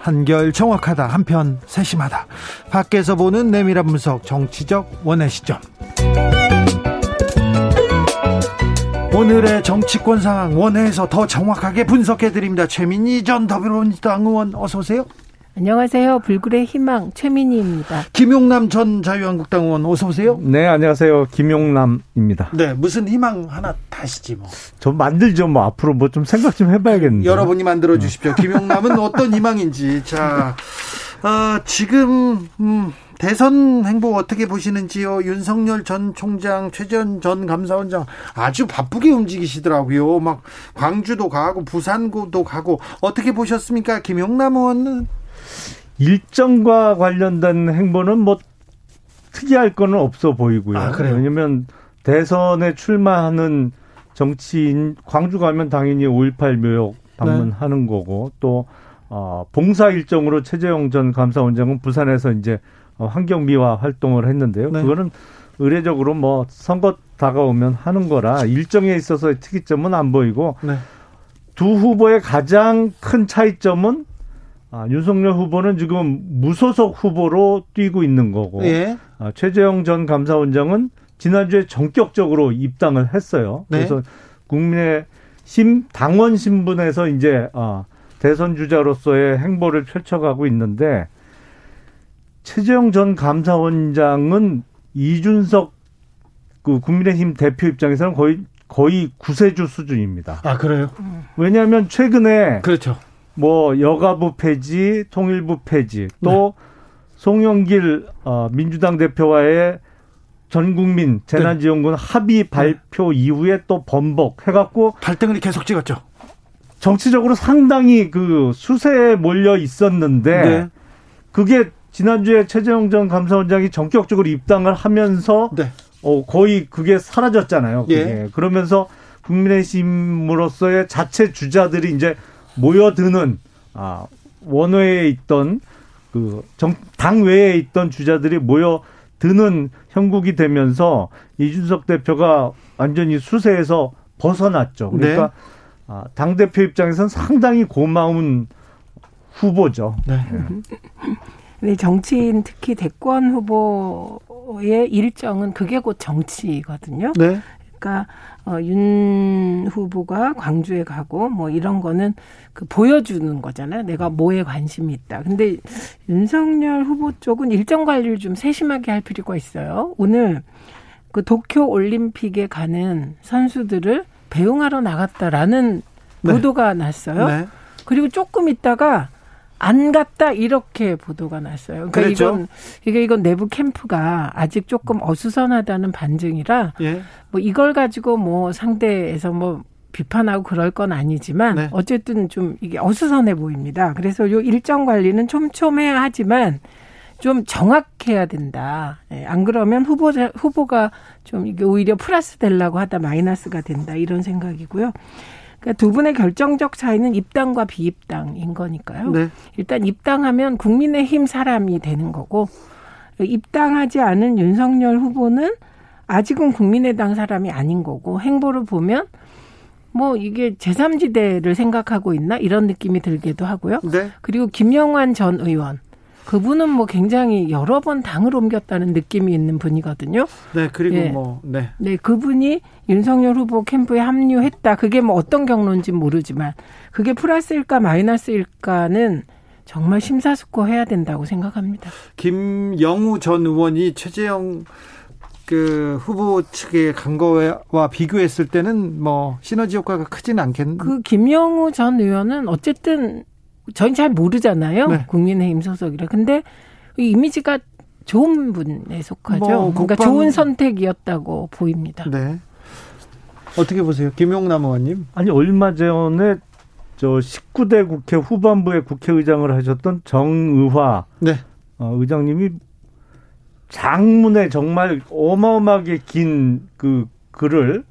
한결 정확하다. 한편 세심하다. 밖에서 보는 내밀한 분석 정치적 원의 시점. 오늘의 정치권 상황 원회에서 더 정확하게 분석해 드립니다. 최민희 전 더불어민주당 의원 어서 오세요. 안녕하세요. 불굴의 희망 최민희입니다. 김용남 전 자유한국당 의원 어서 오세요. 네, 안녕하세요. 김용남입니다. 네, 무슨 희망 하나 다시지 뭐. 좀 만들죠. 뭐 앞으로 뭐 좀 생각 좀 해봐야겠는데. 여러분이 만들어 주십시오. 김용남은 어떤 희망인지. 자, 어, 지금 음, 대선 행보 어떻게 보시는지요? 윤석열 전 총장, 최전 전 감사원장 아주 바쁘게 움직이시더라고요. 막 광주도 가고 부산도 가고 어떻게 보셨습니까? 김용남 의원은 일정과 관련된 행보는 뭐 특이할 거는 없어 보이고요. 아, 그래요? 왜냐면 대선에 출마하는 정치인 광주 가면 당연히 5.18 묘역 방문하는 거고 또 어, 봉사 일정으로 최재형 전 감사원장은 부산에서 이제 어, 환경 미화 활동을 했는데요. 네. 그거는 의례적으로 뭐 선거 다가오면 하는 거라 일정에 있어서 특이점은 안 보이고 네. 두 후보의 가장 큰 차이점은 아, 윤석열 후보는 지금 무소속 후보로 뛰고 있는 거고 예. 아, 최재형 전 감사원장은 지난주에 전격적으로 입당을 했어요. 네. 그래서 국민의힘 당원 신분에서 이제 아, 대선 주자로서의 행보를 펼쳐가고 있는데 최재형 전 감사원장은 이준석 그 국민의힘 대표 입장에서는 거의 거의 구세주 수준입니다. 아, 그래요? 왜냐하면 최근에 그렇죠. 뭐 여가부 폐지, 통일부 폐지, 또 네. 송영길 어, 민주당 대표와의 전 국민 재난지원금 합의 발표 이후에 또 번복 해갖고 발등을 계속 찍었죠. 정치적으로 상당히 그 수세에 몰려 있었는데 네. 그게 지난주에 최재형 전 감사원장이 전격적으로 입당을 하면서 네. 어, 거의 그게 사라졌잖아요. 그게. 예. 그러면서 국민의힘으로서의 자체 주자들이 이제 모여드는 아, 원외에 있던 그 정, 당 외에 있던 주자들이 모여드는 형국이 되면서 이준석 대표가 완전히 수세에서 벗어났죠. 그러니까 네. 아, 당 대표 입장에서는 상당히 고마운 후보죠. 네. 근데 정치인 특히 대권 후보의 일정은 그게 곧 정치거든요. 네. 그러니까 어, 윤 후보가 광주에 가고 뭐 이런 거는 그 보여주는 거잖아요. 내가 뭐에 관심이 있다. 근데 윤석열 후보 쪽은 일정 관리를 좀 세심하게 할 필요가 있어요. 오늘 그 도쿄 올림픽에 가는 선수들을 배웅하러 나갔다라는 네. 보도가 났어요. 네. 그리고 조금 있다가 안 갔다 이렇게 보도가 났어요. 그러니까 그랬죠. 이건 이게 이건 내부 캠프가 아직 조금 어수선하다는 반증이라 예. 뭐 이걸 가지고 뭐 상대에서 뭐 비판하고 그럴 건 아니지만 네. 어쨌든 좀 이게 어수선해 보입니다. 그래서 요 일정 관리는 촘촘해야 하지만 좀 정확해야 된다. 예, 안 그러면 후보자 후보가 좀 이게 오히려 플러스 되려고 하다 마이너스가 된다 이런 생각이고요. 그러니까 두 분의 결정적 차이는 입당과 비입당인 거니까요. 네. 일단 입당하면 국민의힘 사람이 되는 거고 입당하지 않은 윤석열 후보는 아직은 국민의당 사람이 아닌 거고 행보를 보면 뭐 이게 제3지대를 생각하고 있나 이런 느낌이 들기도 하고요. 네. 그리고 김영환 전 의원 그분은 뭐 굉장히 여러 번 당을 옮겼다는 느낌이 있는 분이거든요. 네. 그리고 예. 뭐 네. 네, 그분이 윤석열 후보 캠프에 합류했다. 그게 뭐 어떤 경로인지 모르지만 그게 플러스일까 마이너스일까는 정말 심사숙고해야 된다고 생각합니다. 김영우 전 의원이 최재형 그 후보 측의 간 거와 비교했을 때는 뭐 시너지 효과가 크지는 않겠는 그 김영우 전 의원은 어쨌든 저희 잘 모르잖아요. 네. 국민의힘 소속이라. 근데 이 이미지가 좋은 분에 속하죠. 뭐 그러니까 국방- 좋은 선택이었다고 보입니다. 네. 어떻게 보세요? 김용남 의원님? 아니 얼마 전에 저 19대 국회 후반부에 국회의장을 하셨던 정의화 네. 어, 의장님이 장문에 정말 어마어마하게 긴 그 글을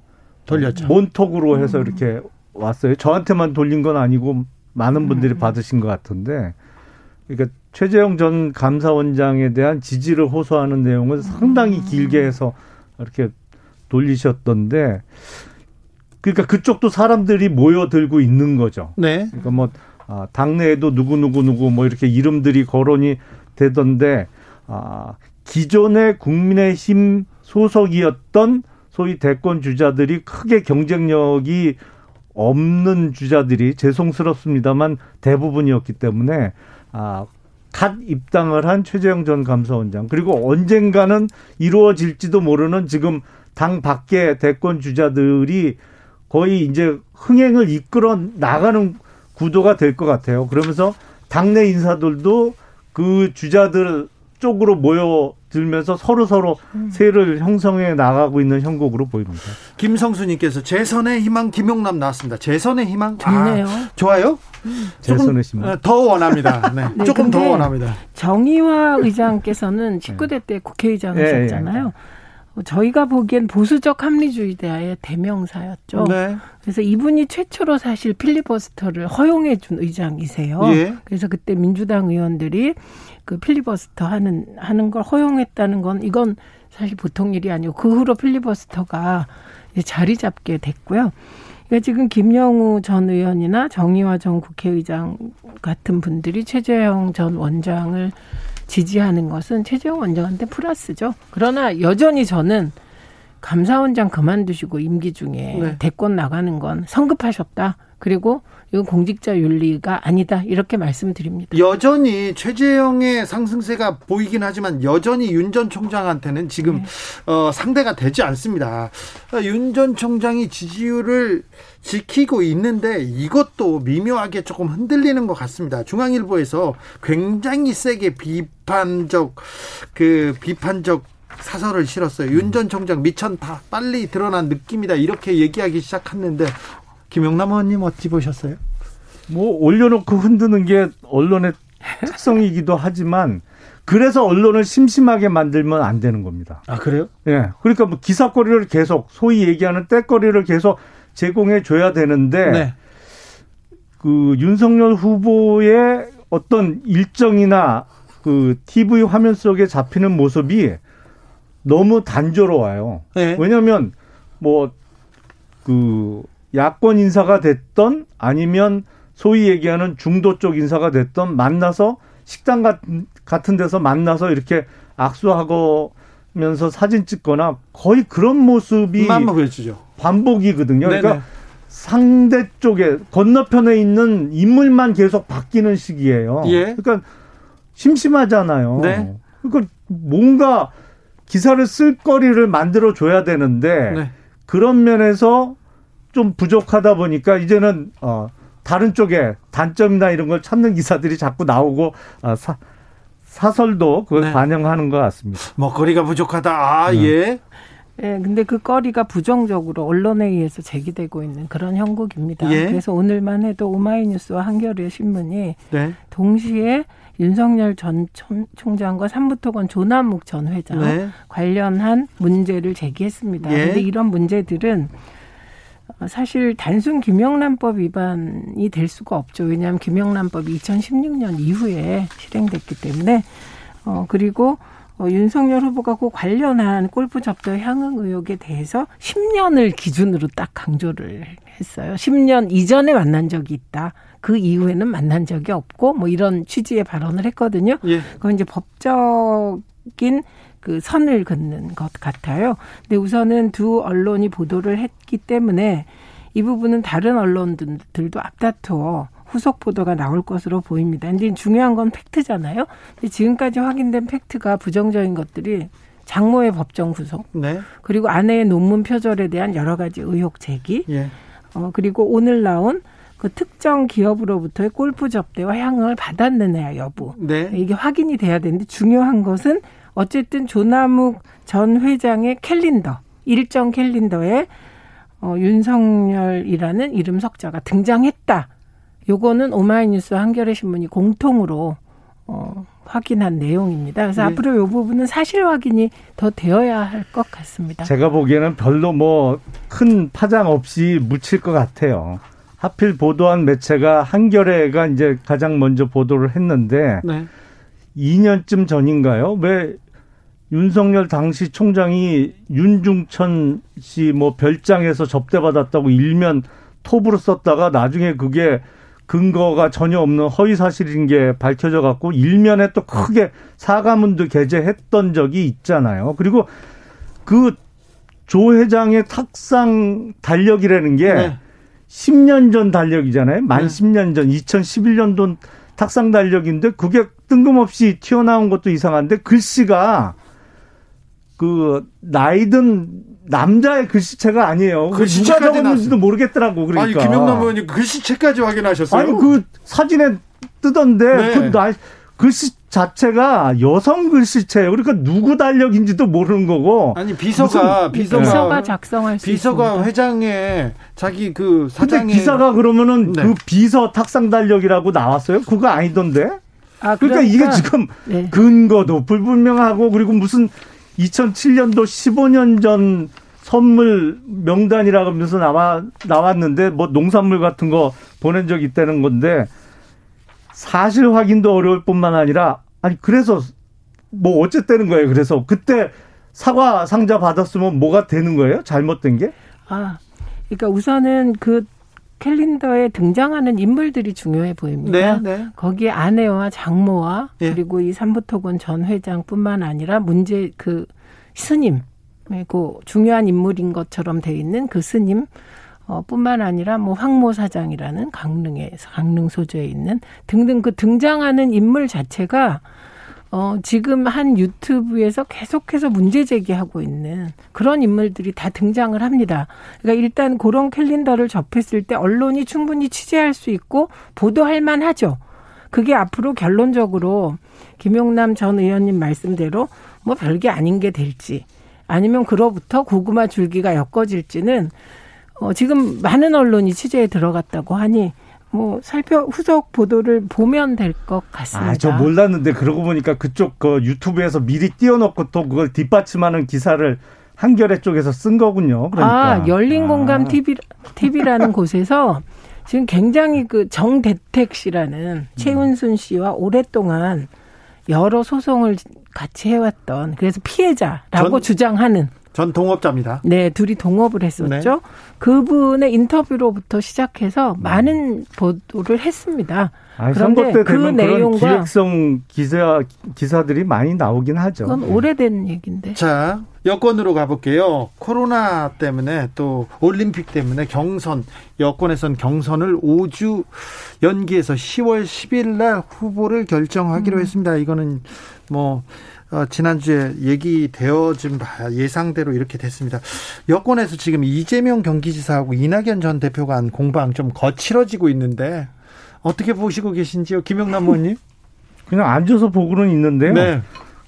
돌렸죠. 몬톡으로 해서 이렇게 왔어요. 저한테만 돌린 건 아니고 많은 분들이 음. 받으신 것 같은데, 그러니까 최재형 전 감사원장에 대한 지지를 호소하는 내용을 상당히 음. 길게 해서 이렇게 돌리셨던데, 그러니까 그쪽도 사람들이 모여들고 있는 거죠. 네. 그러니까 뭐 아, 당내에도 누구 누구 누구 뭐 이렇게 이름들이 거론이 되던데 아, 기존의 국민의힘 소속이었던 소위 대권 주자들이 크게 경쟁력이 없는 주자들이 죄송스럽습니다만 대부분이었기 때문에 아, 갓 입당을 한 최재형 전 감사원장 그리고 언젠가는 이루어질지도 모르는 지금 당 밖의 대권 주자들이 거의 이제 흥행을 이끌어 나가는 구도가 될 것 같아요. 그러면서 당내 인사들도 그 주자들 쪽으로 모여 들면서 서로 서로 음. 세를 형성해 나가고 있는 형국으로 보입니다. 김성수님께서 재선의 희망 김용남 나왔습니다. 재선의 희망 좋네요. 아, 좋아요? 음. 재선의 희망 어, 더 원합니다. 네, 네, 조금 더 원합니다. 정의화 의장께서는 19대 때 국회의장 하셨잖아요. 네, 네. 저희가 보기엔 보수적 합리주의자의 대명사였죠. 네. 그래서 이분이 최초로 사실 필리버스터를 허용해 준 의장이세요. 예. 그래서 그때 민주당 의원들이 그 필리버스터 하는 하는 걸 허용했다는 건 이건 사실 보통 일이 아니고 그 후로 필리버스터가 자리 잡게 됐고요. 그러니까 지금 김영우 전 의원이나 정의화 전 국회의장 같은 분들이 최재형 전 원장을 지지하는 것은 최재형 원장한테 플러스죠. 그러나 여전히 저는 감사원장 그만두시고 임기 중에 네. 대권 나가는 건 성급하셨다. 그리고 이건 공직자 윤리가 아니다 이렇게 말씀드립니다. 여전히 최재형의 상승세가 보이긴 하지만 여전히 윤 전 총장한테는 지금 네. 어, 상대가 되지 않습니다. 윤 전 총장이 지지율을 지키고 있는데 이것도 미묘하게 조금 흔들리는 것 같습니다. 중앙일보에서 굉장히 세게 비판적 그 비판적 사설을 실었어요. 윤 전 총장 미천다 빨리 드러난 느낌이다 이렇게 얘기하기 시작했는데 김영남 의원님 어찌 보셨어요? 뭐 올려놓고 흔드는 게 언론의 특성이기도 하지만 그래서 언론을 심심하게 만들면 안 되는 겁니다. 아 그래요? 예. 네. 그러니까 뭐 기사거리를 계속 소위 얘기하는 때거리를 계속 제공해 줘야 되는데 네. 그 윤석열 후보의 어떤 일정이나 그 TV 화면 속에 잡히는 모습이 너무 단조로워요. 네. 왜냐하면 뭐그 야권 인사가 됐던 아니면 소위 얘기하는 중도 쪽 인사가 됐던 만나서 식당 같은 데서 만나서 이렇게 악수하고 면서 사진 찍거나 거의 그런 모습이 반복이거든요. 네네. 그러니까 상대 쪽에 건너편에 있는 인물만 계속 바뀌는 시기예요. 예. 그러니까 심심하잖아요. 네. 그러니까 뭔가 기사를 쓸 거리를 만들어 줘야 되는데 네. 그런 면에서 좀 부족하다 보니까 이제는 어 다른 쪽에 단점이나 이런 걸 찾는 기사들이 자꾸 나오고 어, 사, 사설도 그걸 네. 반영하는 것 같습니다. 먹거리가 부족하다. 아, 네. 예. 예, 근데 그 거리가 부정적으로 언론에 의해서 제기되고 있는 그런 형국입니다. 예. 그래서 오늘만 해도 오마이뉴스와 한겨레 신문이 네. 동시에 윤석열 전 총장과 삼부토건 조남욱 전 회장 네. 관련한 문제를 제기했습니다. 예. 근데 이런 문제들은 사실 단순 김영란법 위반이 될 수가 없죠. 왜냐하면 김영란법이 2016년 이후에 실행됐기 때문에 어 그리고 어, 윤석열 후보가 그 관련한 골프 접대 향응 의혹에 대해서 10년을 기준으로 딱 강조를 했어요. 10년 이전에 만난 적이 있다. 그 이후에는 만난 적이 없고 뭐 이런 취지의 발언을 했거든요. 예. 그건 이제 법적 인 그 선을 긋는 것 같아요. 근데 우선은 두 언론이 보도를 했기 때문에 이 부분은 다른 언론들도 앞다투어 후속 보도가 나올 것으로 보입니다. 근데 중요한 건 팩트잖아요. 근데 지금까지 확인된 팩트가 부정적인 것들이 장모의 법정 구속, 네. 그리고 아내의 논문 표절에 대한 여러 가지 의혹 제기, 예. 어, 그리고 오늘 나온 그 특정 기업으로부터의 골프 접대와 향응을 받았느냐 여부, 네. 이게 확인이 돼야 되는데 중요한 것은 어쨌든 조남욱 전 회장의 캘린더, 일정 캘린더에 어, 윤석열이라는 이름 석자가 등장했다. 요거는 오마이뉴스 한겨레 신문이 공통으로 어, 확인한 내용입니다. 그래서 네. 앞으로 이 부분은 사실 확인이 더 되어야 할 것 같습니다. 제가 보기에는 별로 뭐 큰 파장 없이 묻힐 것 같아요. 하필 보도한 매체가 한겨레가 이제 가장 먼저 보도를 했는데 네. 2년쯤 전인가요? 왜 윤석열 당시 총장이 윤중천 씨 뭐 별장에서 접대받았다고 일면 톱으로 썼다가 나중에 그게 근거가 전혀 없는 허위 사실인 게 밝혀져 갖고 일면에 또 크게 사과문도 게재했던 적이 있잖아요. 그리고 그 조 회장의 탁상 달력이라는 게 네. 10년 전 달력이잖아요. 만 네. 10년 전 2011년도 탁상 달력인데 그게 뜬금없이 튀어나온 것도 이상한데 글씨가 그 나이든 남자의 글씨체가 아니에요. 글씨체가 누가 적었는지도 모르겠더라고. 그러니까. 아니 김영남 의원님 글씨체까지 확인하셨어요? 아니 그 사진에 뜨던데 네. 그 나, 글씨 자체가 여성 글씨체예요. 그러니까 누구 달력인지도 모르는 거고. 아니 비서가 비서가, 비서가 작성할 수 비서가 있습니다. 회장에 자기 그 사장의 근데 기사가 그러면은 네. 그 비서 탁상 달력이라고 나왔어요? 그거 아니던데? 아, 그러니까, 그러니까, 이게 지금 네. 근거도 불분명하고 그리고 무슨 2007년도 15년 전 선물 명단이라 하면서 나와 나왔는데 뭐 농산물 같은 거 보낸 적 있다는 건데 사실 확인도 어려울 뿐만 아니라 아니 그래서 뭐 어쨌다는 거예요. 그래서 그때 사과 상자 받았으면 뭐가 되는 거예요? 잘못된 게? 아, 그러니까 우선은 그 캘린더에 등장하는 인물들이 중요해 보입니다. 네, 네. 거기에 아내와 장모와 네. 그리고 이 삼부토건 전 회장뿐만 아니라 문제 그 스님, 그 중요한 인물인 것처럼 돼 있는 그 스님 어, 뿐만 아니라 뭐 황모 사장이라는 강릉에 강릉 소재에 있는 등등 그 등장하는 인물 자체가 어, 지금 한 유튜브에서 계속해서 문제 제기하고 있는 그런 인물들이 다 등장을 합니다. 그러니까 일단 그런 캘린더를 접했을 때 언론이 충분히 취재할 수 있고 보도할 만하죠. 그게 앞으로 결론적으로 김용남 전 의원님 말씀대로 뭐 별게 아닌 게 될지 아니면 그로부터 고구마 줄기가 엮어질지는 어, 지금 많은 언론이 취재에 들어갔다고 하니 뭐 살펴 후속 보도를 보면 될 것 같습니다. 아, 저 몰랐는데 그러고 보니까 그쪽 그 유튜브에서 미리 띄워놓고 또 그걸 뒷받침하는 기사를 한겨레 쪽에서 쓴 거군요. 그러니까. 아, 열린 공감 TV TV라는 곳에서 지금 굉장히 그 정대택 씨라는 최은순 씨와 오랫동안 여러 소송을 같이 해왔던 그래서 피해자라고 전, 주장하는 전 동업자입니다. 네, 둘이 동업을 했었죠. 네. 그분의 인터뷰로부터 시작해서 많은 보도를 했습니다. 아니, 그런데 그 내용과 기획성 기사 기사들이 많이 나오긴 하죠. 그건 오래된 얘기인데. 자, 여권으로 가볼게요. 코로나 때문에 또 올림픽 때문에 경선 여권에선 경선을 5주 연기해서 10월 10일 날 후보를 결정하기로 음. 했습니다. 이거는 뭐 어, 지난주에 얘기되어진 바 예상대로 이렇게 됐습니다. 여권에서 지금 이재명 경기지사하고 이낙연 전 대표가 한 공방 좀 거칠어지고 있는데 어떻게 보시고 계신지요, 김영남 의원님? 그냥 앉아서 보고는 있는데요. 네.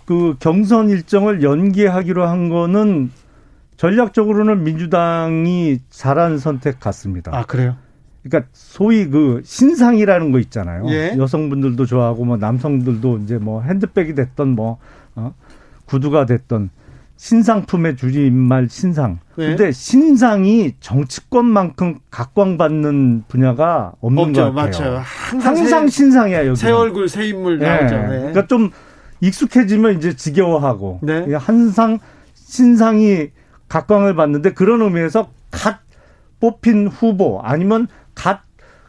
그 경선 일정을 연기하기로 한 거는 전략적으로는 민주당이 잘한 선택 같습니다. 아 그래요? 그러니까 소위 그 신상이라는 거 있잖아요. 예. 여성분들도 좋아하고 뭐 남성들도 이제 뭐 핸드백이 됐던 뭐 어? 구두가 됐던 신상품의 줄임말 신상. 네. 근데 신상이 정치권만큼 각광받는 분야가 없는 없죠, 것 같아요. 맞죠. 항상, 항상 새, 신상이야 여기. 새 얼굴, 새 인물 네. 나오죠. 네. 그러니까 좀 익숙해지면 이제 지겨워하고 네. 항상 신상이 각광을 받는데 그런 의미에서 갓 뽑힌 후보 아니면 갓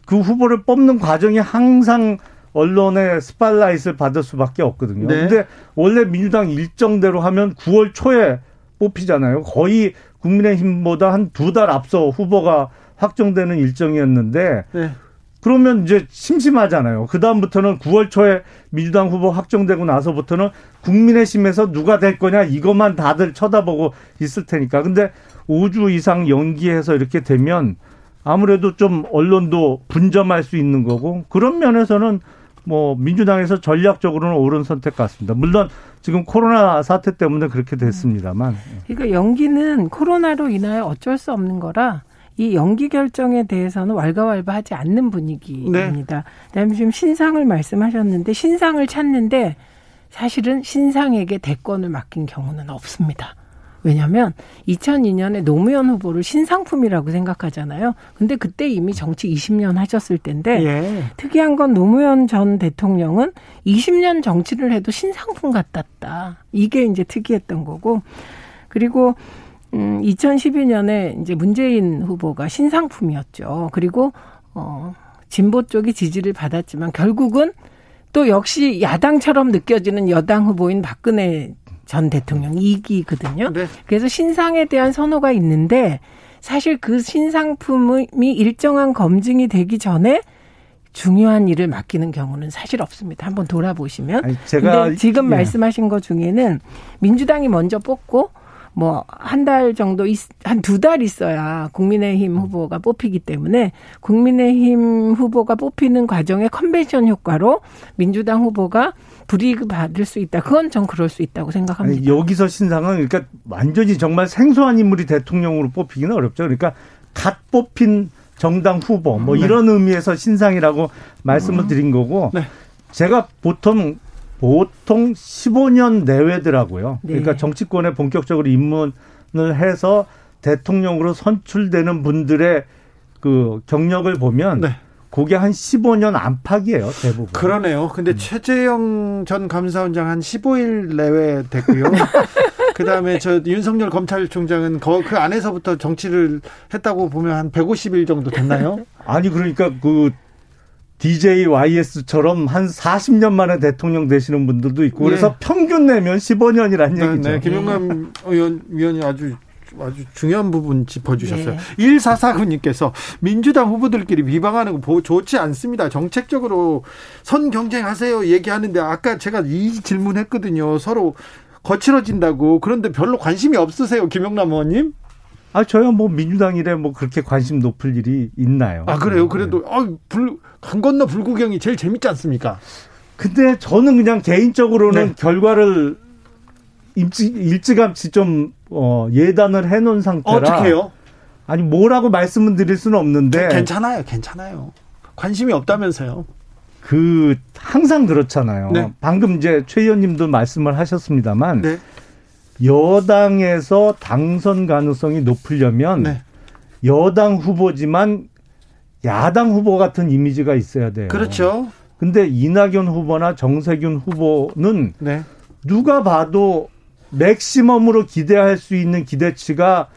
그 후보를 뽑는 과정이 항상 언론의 스포트라이트를 받을 수밖에 없거든요. 네. 근데 원래 민주당 일정대로 하면 9월 초에 뽑히잖아요. 거의 국민의힘보다 한 두 달 앞서 후보가 확정되는 일정이었는데 네. 그러면 이제 심심하잖아요. 그다음부터는 9월 초에 민주당 후보 확정되고 나서부터는 국민의힘에서 누가 될 거냐 이것만 다들 쳐다보고 있을 테니까. 근데 5주 이상 연기해서 이렇게 되면 아무래도 좀 언론도 분점할 수 있는 거고 그런 면에서는 뭐 민주당에서 전략적으로는 옳은 선택 같습니다. 물론 지금 코로나 사태 때문에 그렇게 됐습니다만. 그러니까 연기는 코로나로 인하여 어쩔 수 없는 거라 이 연기 결정에 대해서는 왈가왈부하지 않는 분위기입니다. 네. 그다음에 지금 신상을 말씀하셨는데 신상을 찾는데 사실은 신상에게 대권을 맡긴 경우는 없습니다. 왜냐하면 2002년에 노무현 후보를 신상품이라고 생각하잖아요. 근데 그때 이미 정치 20년 하셨을 텐데 예. 특이한 건 노무현 전 대통령은 20년 정치를 해도 신상품 같았다. 이게 이제 특이했던 거고 그리고 음 2012년에 이제 문재인 후보가 신상품이었죠. 그리고 어 진보 쪽이 지지를 받았지만 결국은 또 역시 야당처럼 느껴지는 여당 후보인 박근혜 전 대통령 이기거든요. 네. 그래서 신상에 대한 선호가 있는데 사실 그 신상품이 일정한 검증이 되기 전에 중요한 일을 맡기는 경우는 사실 없습니다. 한번 돌아보시면. 아니, 제가 근데 지금 예. 말씀하신 것 중에는 민주당이 먼저 뽑고 뭐 한 달 정도 한 두 달 있어야 국민의힘 후보가 뽑히기 때문에 국민의힘 후보가 뽑히는 과정의 컨벤션 효과로 민주당 후보가 불이익을 받을 수 있다. 그건 전 그럴 수 있다고 생각합니다. 아니, 여기서 신상은 그러니까 완전히 정말 생소한 인물이 대통령으로 뽑히기는 어렵죠. 그러니까 갓 뽑힌 정당 후보 뭐 네. 이런 의미에서 신상이라고 말씀을 드린 거고 네. 제가 보통 보통 15년 내외더라고요. 네. 그러니까 정치권에 본격적으로 입문을 해서 대통령으로 선출되는 분들의 그 경력을 보면 네. 그게 한 15년 안팎이에요, 대부분. 그러네요. 근데 음. 최재형 전 감사원장 한 15일 내외 됐고요. 그 다음에 저 윤석열 검찰총장은 그 안에서부터 정치를 했다고 보면 한 150일 정도 됐나요? 아니, 그러니까 그 DJYS처럼 한 40년 만에 대통령 되시는 분들도 있고 그래서 네. 평균 내면 15년이라는 네, 얘기죠. 네, 김영남 의원, 위원이 아주 아주 중요한 부분 짚어주셨어요. 네. 1449님께서 민주당 후보들끼리 비방하는 거 좋지 않습니다. 정책적으로 선 경쟁하세요 얘기하는데 아까 제가 이 질문했거든요. 서로 거칠어진다고. 그런데 별로 관심이 없으세요, 김영남 의원님? 아, 저야 뭐 민주당이래 뭐 그렇게 관심 높을 일이 있나요? 아, 그래요? 그래도, 아, 불, 강 건너 불구경이 제일 재밌지 않습니까? 근데 저는 그냥 개인적으로는 네. 결과를 일찌, 일찌감치 좀, 어, 예단을 해 놓은 상태라. 어떻게요? 아니, 뭐라고 말씀을 드릴 수는 없는데. 괜찮아요, 괜찮아요. 관심이 없다면서요. 그, 항상 그렇잖아요. 네. 방금 이제 최 의원님도 말씀을 하셨습니다만. 네. 여당에서 당선 가능성이 높으려면 네. 여당 후보지만 야당 후보 같은 이미지가 있어야 돼요. 그렇죠. 근데 이낙연 후보나 정세균 후보는 네. 누가 봐도 맥시멈으로 기대할 수 있는 기대치가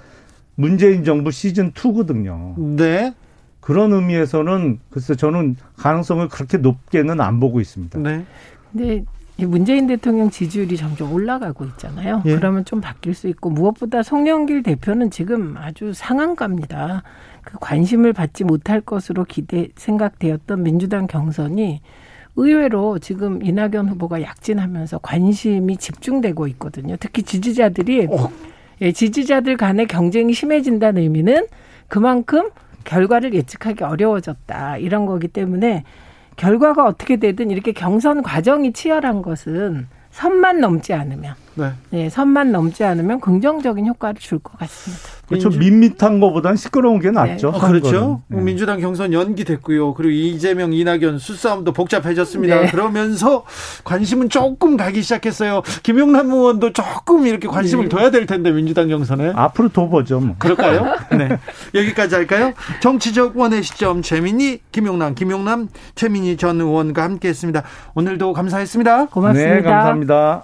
문재인 정부 시즌 2거든요. 네. 그런 의미에서는 글쎄 저는 가능성을 그렇게 높게는 안 보고 있습니다. 네. 근데 문재인 대통령 지지율이 점점 올라가고 있잖아요. 예. 그러면 좀 바뀔 수 있고 무엇보다 송영길 대표는 지금 아주 상한가입니다. 그 관심을 받지 못할 것으로 기대 생각되었던 민주당 경선이 의외로 지금 이낙연 후보가 약진하면서 관심이 집중되고 있거든요. 특히 지지자들이 어. 예, 지지자들 간의 경쟁이 심해진다는 의미는 그만큼 결과를 예측하기 어려워졌다 이런 거기 때문에 결과가 어떻게 되든 이렇게 경선 과정이 치열한 것은 선만 넘지 않으면 네. 네 선만 넘지 않으면 긍정적인 효과를 줄 것 같습니다. 그렇죠. 민주... 밋밋한 것보다는 시끄러운 게 낫죠. 네. 어, 그렇죠. 네. 민주당 경선 연기됐고요. 그리고 이재명, 이낙연 수싸움도 복잡해졌습니다. 네. 그러면서 관심은 조금 가기 시작했어요. 김용남 의원도 조금 이렇게 관심을 네. 둬야 될 텐데 민주당 경선에 앞으로 더 보죠. 뭐. 그럴까요? 네. 여기까지 할까요? 정치적 원의 시점 최민희, 김용남, 김용남, 최민희 전 의원과 함께했습니다. 오늘도 감사했습니다. 고맙습니다. 네, 감사합니다.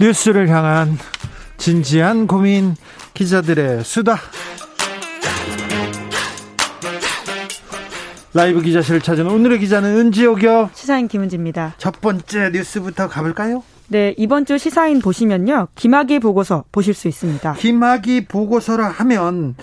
뉴스를 향한 진지한 고민 기자들의 수다. 라이브 기자실을 찾은 오늘의 기자는 은지옥이요. 시사인 김은지입니다. 첫 번째 뉴스부터 가볼까요? 네, 이번 주 시사인 보시면요. 김학의 보고서 보실 수 있습니다. 김학의 보고서라 하면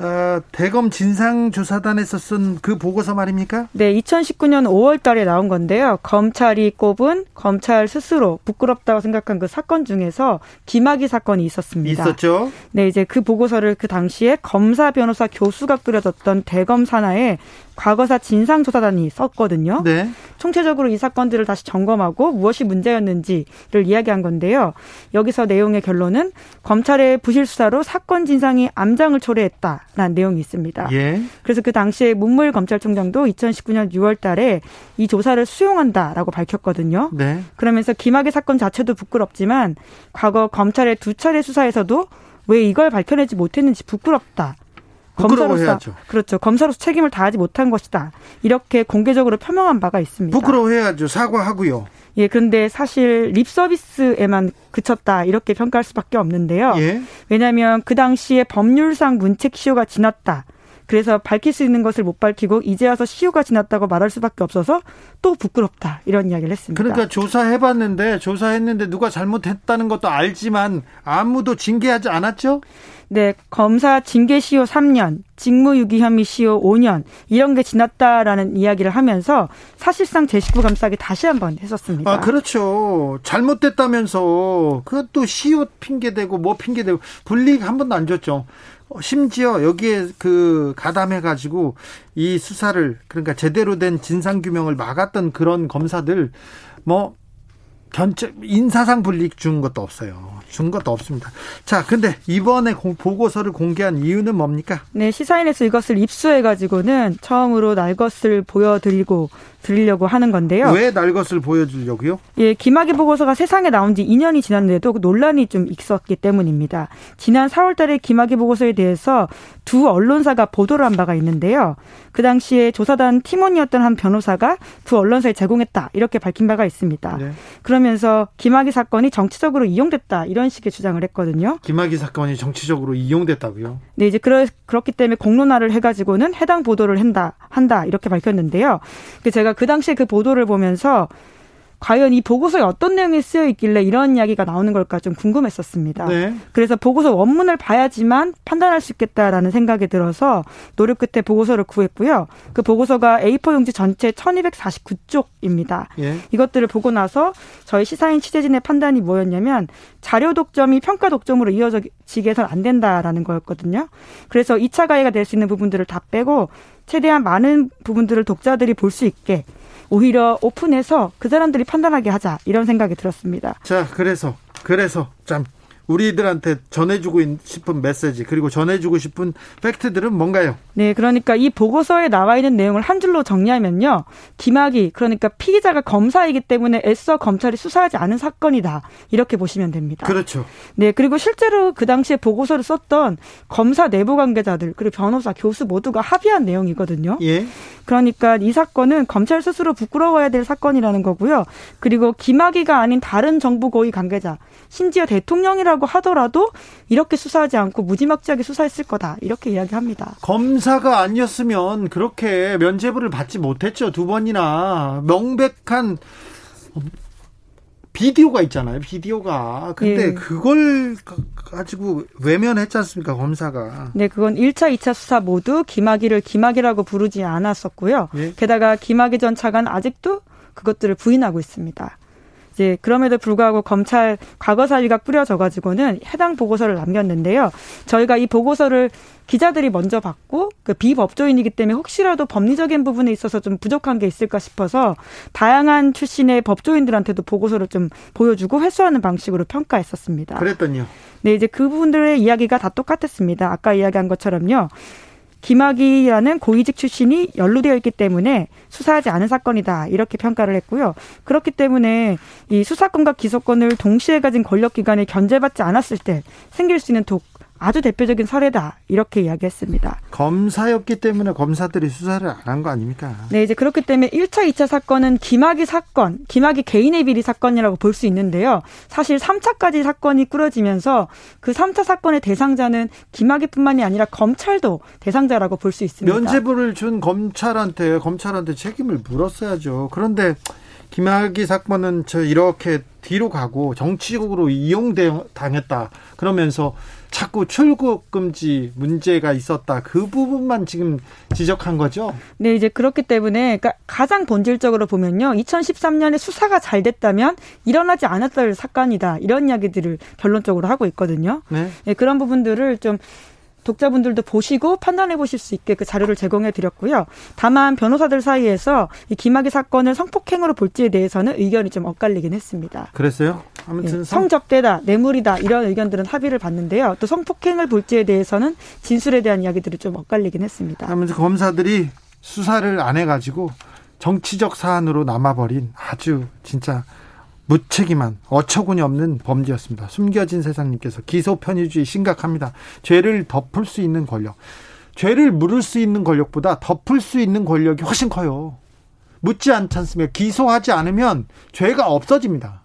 어, 대검 진상조사단에서 쓴 그 보고서 말입니까? 네, 2019년 5월 달에 나온 건데요. 검찰이 꼽은 검찰 스스로 부끄럽다고 생각한 그 사건 중에서 김학의 사건이 있었습니다. 있었죠. 네, 이제 그 보고서를 그 당시에 검사, 변호사, 교수가 꾸려졌던 대검 산하에 과거사 진상조사단이 썼거든요. 네. 총체적으로 이 사건들을 다시 점검하고 무엇이 문제였는지를 이야기한 건데요. 여기서 내용의 결론은 검찰의 부실 수사로 사건 진상이 암장을 초래했다라는 내용이 있습니다. 예. 그래서 그 당시에 문물 검찰총장도 2019년 6월 달에 이 조사를 수용한다라고 밝혔거든요. 네. 그러면서 김학의 사건 자체도 부끄럽지만 과거 검찰의 두 차례 수사에서도 왜 이걸 밝혀내지 못했는지 부끄럽다. 부끄러워해야죠. 그렇죠. 검사로서 책임을 다하지 못한 것이다. 이렇게 공개적으로 표명한 바가 있습니다. 부끄러워해야죠. 사과하고요. 예, 그런데 사실 립 서비스에만 그쳤다 이렇게 평가할 수밖에 없는데요. 예. 왜냐하면 그 당시에 법률상 문책 시효가 지났다. 그래서 밝힐 수 있는 것을 못 밝히고 이제 와서 시효가 지났다고 말할 수밖에 없어서 또 부끄럽다 이런 이야기를 했습니다. 그러니까 조사해봤는데 조사했는데 누가 잘못했다는 것도 알지만 아무도 징계하지 않았죠? 네, 검사 징계 시효 3년, 직무유기 혐의 시효 5년 이런 게 지났다라는 이야기를 하면서 사실상 제19 감싸기 다시 한번 했었습니다. 아 그렇죠. 잘못됐다면서 그것도 시효 핑계 대고 뭐 핑계 대고 불이익 한 번도 안 줬죠. 어, 심지어 여기에 그 가담해 가지고 이 수사를 그러니까 제대로 된 진상 규명을 막았던 그런 검사들 뭐 전체 인사상 불이익 준 것도 없어요. 준 것도 없습니다. 자, 근데 이번에 공, 보고서를 공개한 이유는 뭡니까? 네, 시사인에서 이것을 입수해 가지고는 처음으로 날 것을 보여드리고 드리려고 하는 건데요. 왜 날 것을 보여주려고요? 예, 김학의 보고서가 세상에 나온 지 2년이 지났는데도 논란이 좀 있었기 때문입니다. 지난 4월 달에 김학의 보고서에 대해서 두 언론사가 보도를 한 바가 있는데요. 그 당시에 조사단 팀원이었던 한 변호사가 두 언론사에 제공했다. 이렇게 밝힌 바가 있습니다. 네. 그러면서 김학의 사건이 정치적으로 이용됐다. 이런 식의 주장을 했거든요. 김학의 사건이 정치적으로 이용됐다고요? 네, 이제 그렇기 때문에 공론화를 해가지고는 해당 보도를 한다, 한다. 이렇게 밝혔는데요. 제가 그 당시에 그 보도를 보면서 과연 이 보고서에 어떤 내용이 쓰여 있길래 이런 이야기가 나오는 걸까 좀 궁금했었습니다. 네. 그래서 보고서 원문을 봐야지만 판단할 수 있겠다라는 생각이 들어서 노력 끝에 보고서를 구했고요. 그 보고서가 A4 용지 전체 1249쪽입니다. 예. 이것들을 보고 나서 저희 시사인 취재진의 판단이 뭐였냐면 자료 독점이 평가 독점으로 이어지게 해서는 안 된다라는 거였거든요. 그래서 2차 가해가 될 수 있는 부분들을 다 빼고 최대한 많은 부분들을 독자들이 볼 수 있게 오히려 오픈해서 그 사람들이 판단하게 하자 이런 생각이 들었습니다. 자, 그래서 그래서 참 우리들한테 전해주고 싶은 메시지 그리고 전해주고 싶은 팩트들은 뭔가요? 네, 그러니까 이 보고서에 나와 있는 내용을 한 줄로 정리하면요. 김학이 그러니까 피의자가 검사이기 때문에 애써 검찰이 수사하지 않은 사건이다. 이렇게 보시면 됩니다. 그렇죠. 네, 그리고 실제로 그 당시에 보고서를 썼던 검사 내부 관계자들 그리고 변호사, 교수 모두가 합의한 내용이거든요. 예. 그러니까 이 사건은 검찰 스스로 부끄러워야 될 사건이라는 거고요. 그리고 김학이가 아닌 다른 정부 고위 관계자, 심지어 대통령이라고 하더라도 이렇게 수사하지 않고 무지막지하게 수사했을 거다. 이렇게 이야기합니다. 검사가 아니었으면 그렇게 면죄부를 받지 못했죠. 두 번이나 명백한 비디오가 있잖아요. 비디오가. 근데 예. 그걸 가지고 외면했지 않습니까? 검사가. 네, 그건 1차, 2차 수사 모두 김학의를 김학이라고 부르지 않았었고요. 예? 게다가 김학의 전 차관 아직도 그것들을 부인하고 있습니다. 이제 그럼에도 불구하고 검찰 과거 사위가 뿌려져 가지고는 해당 보고서를 남겼는데요. 저희가 이 보고서를 기자들이 먼저 받고 그 비법조인이기 때문에 혹시라도 법리적인 부분에 있어서 좀 부족한 게 있을까 싶어서 다양한 출신의 법조인들한테도 보고서를 좀 보여주고 회수하는 방식으로 평가했었습니다. 그랬더니요. 네, 이제 그분들의 이야기가 다 똑같았습니다. 아까 이야기한 것처럼요. 김학이라는 고위직 출신이 연루되어 있기 때문에 수사하지 않은 사건이다 이렇게 평가를 했고요. 그렇기 때문에 이 수사권과 기소권을 동시에 가진 권력기관이 견제받지 않았을 때 생길 수 있는 독 아주 대표적인 사례다 이렇게 이야기했습니다. 검사였기 때문에 검사들이 수사를 안 한 거 아닙니까? 네, 이제 그렇기 때문에 1차, 2차 사건은 김학의 사건, 김학의 개인의 비리 사건이라고 볼 수 있는데요. 사실 3차까지 사건이 꾸려지면서 그 3차 사건의 대상자는 김학의뿐만이 아니라 검찰도 대상자라고 볼 수 있습니다. 면죄부를 준 검찰한테 검찰한테 책임을 물었어야죠. 그런데 김학의 사건은 저 이렇게 뒤로 가고 정치적으로 이용당했다. 그러면서 자꾸 출국 금지 문제가 있었다. 그 부분만 지금 지적한 거죠. 네, 이제 그렇기 때문에 그러니까 가장 본질적으로 보면요. 2013년에 수사가 잘 됐다면 일어나지 않았을 사건이다. 이런 이야기들을 결론적으로 하고 있거든요. 네. 네 그런 부분들을 좀 독자분들도 보시고 판단해 보실 수 있게 그 자료를 제공해 드렸고요. 다만 변호사들 사이에서 이 김학의 사건을 성폭행으로 볼지에 대해서는 의견이 좀 엇갈리긴 했습니다. 그랬어요? 아무튼 예, 성접대다, 뇌물이다 이런 의견들은 합의를 봤는데요. 또 성폭행을 볼지에 대해서는 진술에 대한 이야기들이 좀 엇갈리긴 했습니다. 아무튼 검사들이 수사를 안 해가지고 정치적 사안으로 남아버린 아주 진짜 무책임한 어처구니 없는 범죄였습니다. 숨겨진 세상님께서 기소 편의주의 심각합니다. 죄를 덮을 수 있는 권력, 죄를 물을 수 있는 권력보다 덮을 수 있는 권력이 훨씬 커요. 묻지 않지 않습니까? 기소하지 않으면 죄가 없어집니다.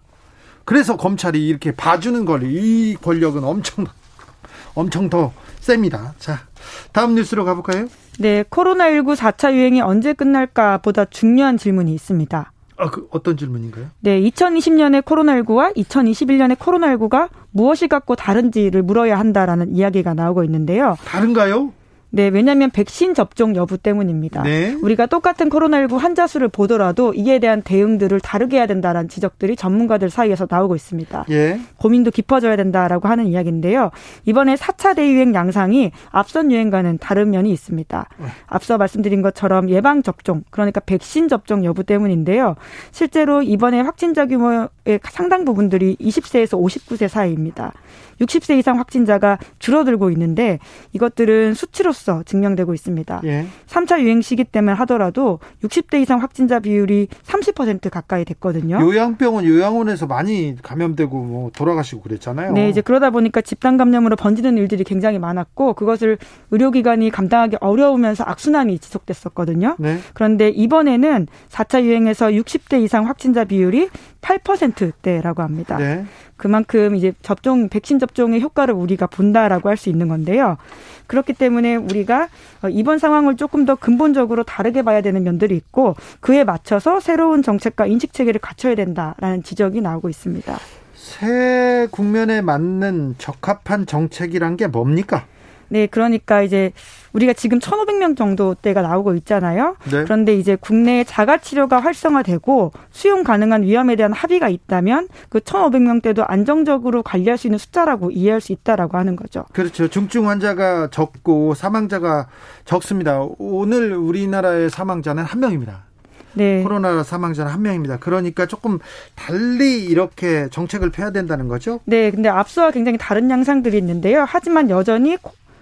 그래서 검찰이 이렇게 봐주는 권리, 이 권력은 엄청, 엄청 더 셉니다. 자, 다음 뉴스로 가볼까요? 네, 코로나19 4차 유행이 언제 끝날까 보다 중요한 질문이 있습니다. 아, 그 어떤 질문인가요? 네, 2020년의 코로나19와 2021년의 코로나19가 무엇이 갖고 다른지를 물어야 한다라는 이야기가 나오고 있는데요. 다른가요? 네, 왜냐하면 백신 접종 여부 때문입니다. 네. 우리가 똑같은 코로나19 환자 수를 보더라도 이에 대한 대응들을 다르게 해야 된다라는 지적들이 전문가들 사이에서 나오고 있습니다. 예. 고민도 깊어져야 된다라고 하는 이야기인데요. 이번에 4차 대유행 양상이 앞선 유행과는 다른 면이 있습니다. 앞서 말씀드린 것처럼 예방 접종, 그러니까 백신 접종 여부 때문인데요. 실제로 이번에 확진자 규모의 상당 부분들이 20세에서 59세 사이입니다. 60세 이상 확진자가 줄어들고 있는데 이것들은 수치로서 증명되고 있습니다. 예. 3차 유행 시기 때문에 하더라도 60대 이상 확진자 비율이 30% 가까이 됐거든요. 요양병원, 요양원에서 많이 감염되고 뭐 돌아가시고 그랬잖아요. 네, 이제 그러다 보니까 집단 감염으로 번지는 일들이 굉장히 많았고 그것을 의료기관이 감당하기 어려우면서 악순환이 지속됐었거든요. 네. 그런데 이번에는 4차 유행에서 60대 이상 확진자 비율이 8%대라고 합니다. 네. 그만큼 이제 접종 백신 접종의 효과를 우리가 본다라고 할 수 있는 건데요. 그렇기 때문에 우리가 어, 이번 상황을 조금 더 근본적으로 다르게 봐야 되는 면들이 있고 그에 맞춰서 새로운 정책과 인식 체계를 갖춰야 된다라는 지적이 나오고 있습니다. 새 국면에 맞는 적합한 정책이란 게 뭡니까? 네, 그러니까 이제 우리가 지금 1,500명 정도 대가 나오고 있잖아요. 네. 그런데 이제 국내 자가 치료가 활성화되고 수용 가능한 위험에 대한 합의가 있다면 그 1,500명대도 안정적으로 관리할 수 있는 숫자라고 이해할 수 있다라고 하는 거죠. 그렇죠. 중증 환자가 적고 사망자가 적습니다. 오늘 우리나라의 사망자는 한 명입니다. 네. 코로나 사망자는 한 명입니다. 그러니까 조금 달리 이렇게 정책을 펴야 된다는 거죠? 네. 근데 앞서와 굉장히 다른 양상들이 있는데요. 하지만 여전히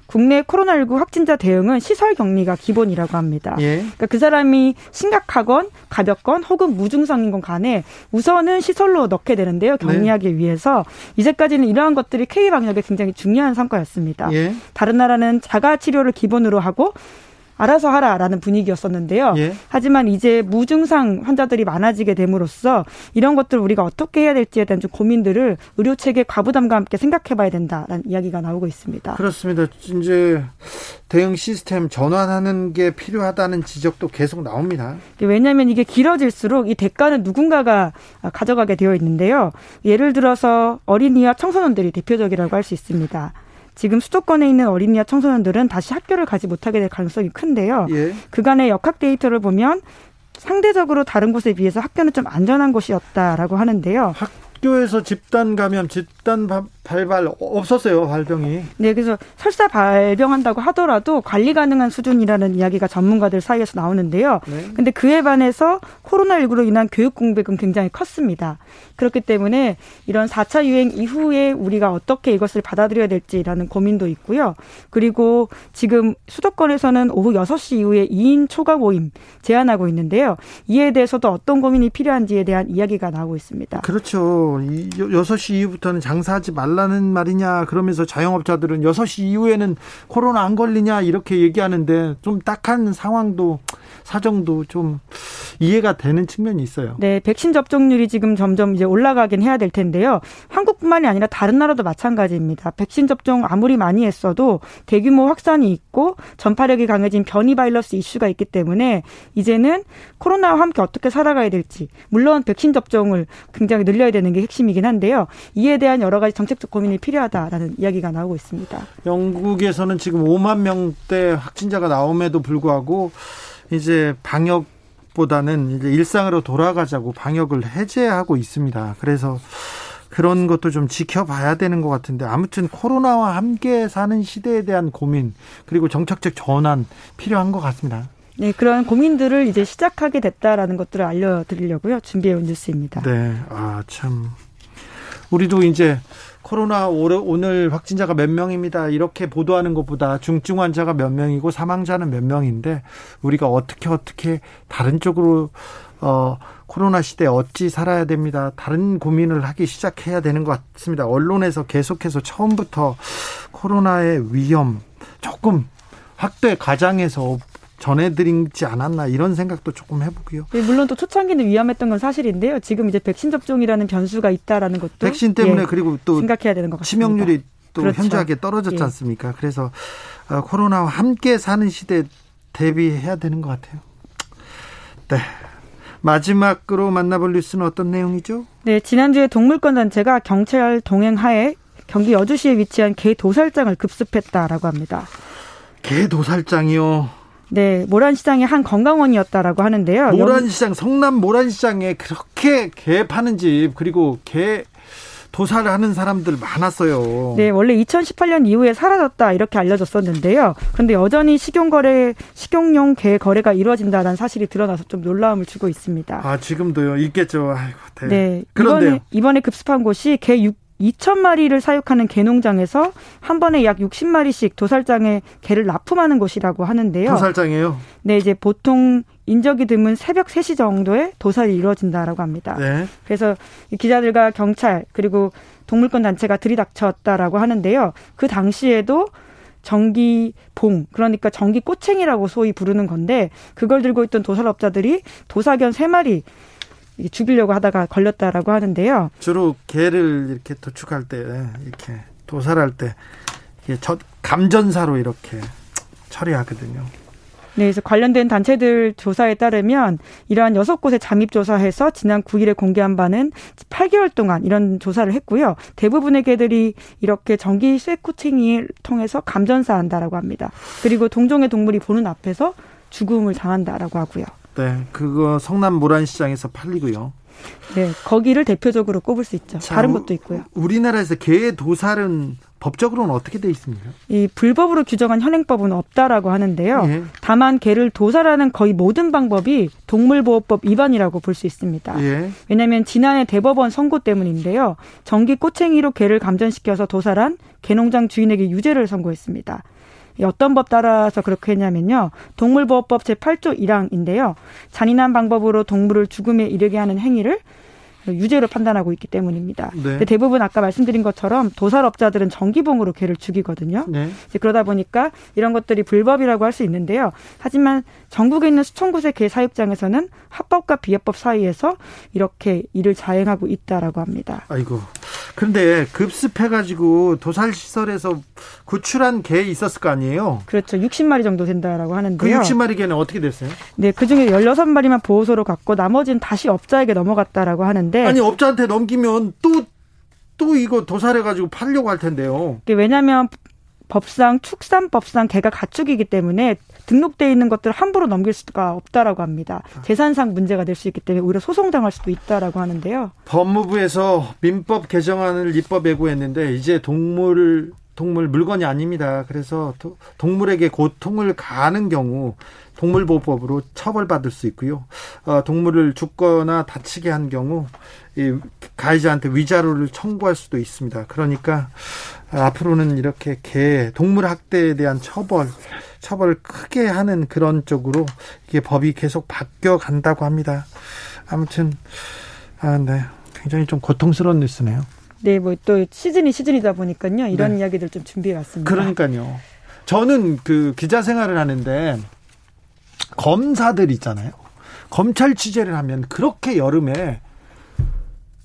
국내 코로나19 확진자 대응은 시설 격리가 기본이라고 합니다. 예. 그러니까 그 사람이 심각하건 가볍건 혹은 무증상인 건 간에 우선은 시설로 넣게 되는데요. 격리하기 네. 위해서 이제까지는 이러한 것들이 K 방역에 굉장히 중요한 성과였습니다. 예. 다른 나라는 자가 치료를 기본으로 하고 알아서 하라라는 분위기였었는데요. 예. 하지만 이제 무증상 환자들이 많아지게 됨으로써 이런 것들 우리가 어떻게 해야 될지에 대한 좀 고민들을 의료 체계 과부담과 함께 생각해봐야 된다라는 이야기가 나오고 있습니다. 그렇습니다. 이제 대응 시스템 전환하는 게 필요하다는 지적도 계속 나옵니다. 왜냐하면 이게 길어질수록 이 대가는 누군가가 가져가게 되어 있는데요. 예를 들어서 어린이와 청소년들이 대표적이라고 할 수 있습니다. 지금 수도권에 있는 어린이와 청소년들은 다시 학교를 가지 못하게 될 가능성이 큰데요. 예. 그간의 역학 데이터를 보면 상대적으로 다른 곳에 비해서 학교는 좀 안전한 곳이었다라고 하는데요. 학교에서 집단 감염, 집 단 발발 없었어요 발병이. 네, 그래서 설사 발병한다고 하더라도 관리 가능한 수준이라는 이야기가 전문가들 사이에서 나오는데요. 네. 근데 그에 반해서 코로나19로 인한 교육 공백은 굉장히 컸습니다. 그렇기 때문에 이런 4차 유행 이후에 우리가 어떻게 이것을 받아들여야 될지라는 고민도 있고요. 그리고 지금 수도권에서는 오후 6시 이후에 2인 초과 모임 제한하고 있는데요. 이에 대해서도 어떤 고민이 필요한지에 대한 이야기가 나오고 있습니다. 그렇죠. 6시 이후부터는 장사하지 말라 달라는 말이냐 그러면서 자영업자들은 6시 이후에는 코로나 안 걸리냐 이렇게 얘기하는데 좀 딱한 상황도 사정도 좀 이해가 되는 측면이 있어요. 네, 백신 접종률이 지금 점점 이제 올라가긴 해야 될 텐데요. 한국뿐만이 아니라 다른 나라도 마찬가지입니다. 백신 접종 아무리 많이 했어도 대규모 확산이 있고 전파력이 강해진 변이 바이러스 이슈가 있기 때문에 이제는 코로나와 함께 어떻게 살아가야 될지 물론 백신 접종을 굉장히 늘려야 되는 게 핵심이긴 한데요. 이에 대한 여러 가지 정책적 고민이 필요하다라는 이야기가 나오고 있습니다. 영국에서는 지금 5만 명대 확진자가 나옴에도 불구하고 이제 방역 보다는 이제 일상으로 돌아가자고 방역을 해제하고 있습니다. 그래서 그런 것도 좀 지켜봐야 되는 것 같은데 아무튼 코로나와 함께 사는 시대에 대한 고민 그리고 정책적 전환 필요한 것 같습니다. 네, 그런 고민들을 이제 시작하게 됐다라는 것들을 알려드리려고요. 준비해 온 뉴스입니다. 네, 아, 참. 우리도 이제 코로나 오늘 확진자가 몇 명입니다. 이렇게 보도하는 것보다 중증 환자가 몇 명이고 사망자는 몇 명인데 우리가 어떻게 어떻게 다른 쪽으로 어 코로나 시대에 어찌 살아야 됩니다. 다른 고민을 하기 시작해야 되는 것 같습니다. 언론에서 계속해서 처음부터 코로나의 위험 조금 확대 과장해서 전해드리지 않았나 이런 생각도 조금 해보고요. 네, 물론 또 초창기는 위험했던 건 사실인데요. 지금 이제 백신 접종이라는 변수가 있다라는 것도 백신 때문에 예, 그리고 또 생각해야 되는 것 같습니다. 치명률이 또 그렇죠. 현저하게 떨어졌지 예. 않습니까? 그래서 어, 코로나와 함께 사는 시대 대비해야 되는 것 같아요. 네. 마지막으로 만나볼 뉴스는 어떤 내용이죠? 네, 지난주에 동물권 단체가 경찰 동행하에 경기 여주시에 위치한 개 도살장을 급습했다라고 합니다. 개 도살장이요. 네, 모란시장의 한 건강원이었다라고 하는데요. 모란시장, 성남 모란시장에 그렇게 개 파는 집, 그리고 개 도살을 하는 사람들 많았어요. 네, 원래 2018년 이후에 사라졌다 이렇게 알려졌었는데요. 그런데 여전히 식용 거래, 식용용 개 거래가 이루어진다는 사실이 드러나서 좀 놀라움을 주고 있습니다. 아, 지금도요. 있겠죠. 아이고, 대. 네. 그런데 이번에, 이번에 급습한 곳이 개 6, 2천 마리를 사육하는 개농장에서 한 번에 약 60마리씩 도살장에 개를 납품하는 곳이라고 하는데요. 도살장이에요? 네, 이제 보통 인적이 드문 새벽 3시 정도에 도살이 이루어진다라고 합니다. 네. 그래서 기자들과 경찰 그리고 동물권 단체가 들이닥쳤다라고 하는데요. 그 당시에도 전기봉 그러니까 전기 꼬챙이라고 소위 부르는 건데 그걸 들고 있던 도살업자들이 도사견 3마리 죽이려고 하다가 걸렸다라고 하는데요. 주로 개를 이렇게 도축할 때 이렇게 도살할 때 저 감전사로 이렇게 처리하거든요. 네, 그래서 관련된 단체들 조사에 따르면 이러한 여섯 곳에 잠입 조사해서 지난 9일에 공개한 바는 8개월 동안 이런 조사를 했고요. 대부분의 개들이 이렇게 전기 쇠코팅을 통해서 감전사한다라고 합니다. 그리고 동종의 동물이 보는 앞에서 죽음을 당한다라고 하고요. 네, 그거 성남 모란시장에서 팔리고요. 네, 거기를 대표적으로 꼽을 수 있죠. 자, 다른 것도 있고요. 우리나라에서 개 도살은 법적으로는 어떻게 돼 있습니까? 이 불법으로 규정한 현행법은 없다라고 하는데요. 예. 다만 개를 도살하는 거의 모든 방법이 동물보호법 위반이라고 볼 수 있습니다. 예. 왜냐하면 지난해 대법원 선고 때문인데요. 전기 꼬챙이로 개를 감전시켜서 도살한 개농장 주인에게 유죄를 선고했습니다. 어떤 법 따라서 그렇게 했냐면요. 동물보호법 제8조 1항인데요. 잔인한 방법으로 동물을 죽음에 이르게 하는 행위를 유죄로 판단하고 있기 때문입니다. 네. 대부분 아까 말씀드린 것처럼 도살업자들은 전기봉으로 개를 죽이거든요. 네. 그러다 보니까 이런 것들이 불법이라고 할 수 있는데요. 하지만 전국에 있는 수천 곳의 개 사육장에서는 합법과 비합법 사이에서 이렇게 일을 자행하고 있다라고 합니다. 아이고. 그런데 급습해가지고 도살 시설에서 구출한 개 있었을 거 아니에요? 그렇죠. 60마리 정도 된다라고 하는데요. 그 60마리 개는 어떻게 됐어요? 네, 그 중에 16마리만 보호소로 갔고 나머지는 다시 업자에게 넘어갔다라고 하는데 아니 업자한테 넘기면 또 또 이거 도살해가지고 팔려고 할 텐데요. 왜냐하면 법상 축산법상 개가 가축이기 때문에 등록돼 있는 것들을 함부로 넘길 수가 없다라고 합니다. 재산상 문제가 될 수 있기 때문에 오히려 소송당할 수도 있다라고 하는데요. 법무부에서 민법 개정안을 입법 예고했는데 이제 동물 동물 물건이 아닙니다. 그래서 동물에게 고통을 가하는 경우 동물보호법으로 처벌받을 수 있고요. 어, 동물을 죽거나 다치게 한 경우 이 가해자한테 위자료를 청구할 수도 있습니다. 그러니까 앞으로는 이렇게 개 동물 학대에 대한 처벌 처벌을 크게 하는 그런 쪽으로 이게 법이 계속 바뀌어 간다고 합니다. 아무튼 아, 네. 굉장히 좀 고통스러운 뉴스네요. 네, 뭐 또 시즌이 시즌이다 보니까요. 이런 네. 이야기들 좀 준비해 왔습니다. 그러니까요. 저는 그 기자 생활을 하는데 검사들 있잖아요. 검찰 취재를 하면 그렇게 여름에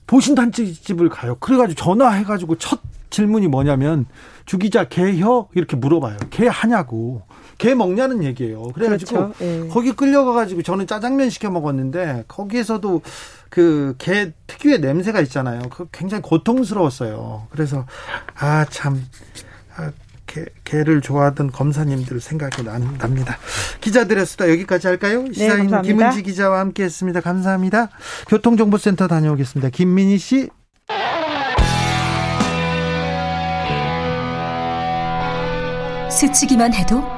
보신단집을 가요. 그래가지고 전화해가지고 첫 질문이 뭐냐면 주기자 개혀 이렇게 물어봐요. 개 하냐고. 개 먹냐는 얘기예요. 그래가지고 그렇죠. 네. 거기 끌려가가지고 저는 짜장면 시켜 먹었는데 거기에서도 그 개 특유의 냄새가 있잖아요. 그 굉장히 고통스러웠어요. 그래서 아 참 아, 개, 개를 좋아하던 검사님들 생각이 납니다. 기자들의 수다 여기까지 할까요? 네, 시사인 네, 김은지 기자와 함께했습니다. 감사합니다. 교통정보센터 다녀오겠습니다. 김민희 씨. 스치기만 해도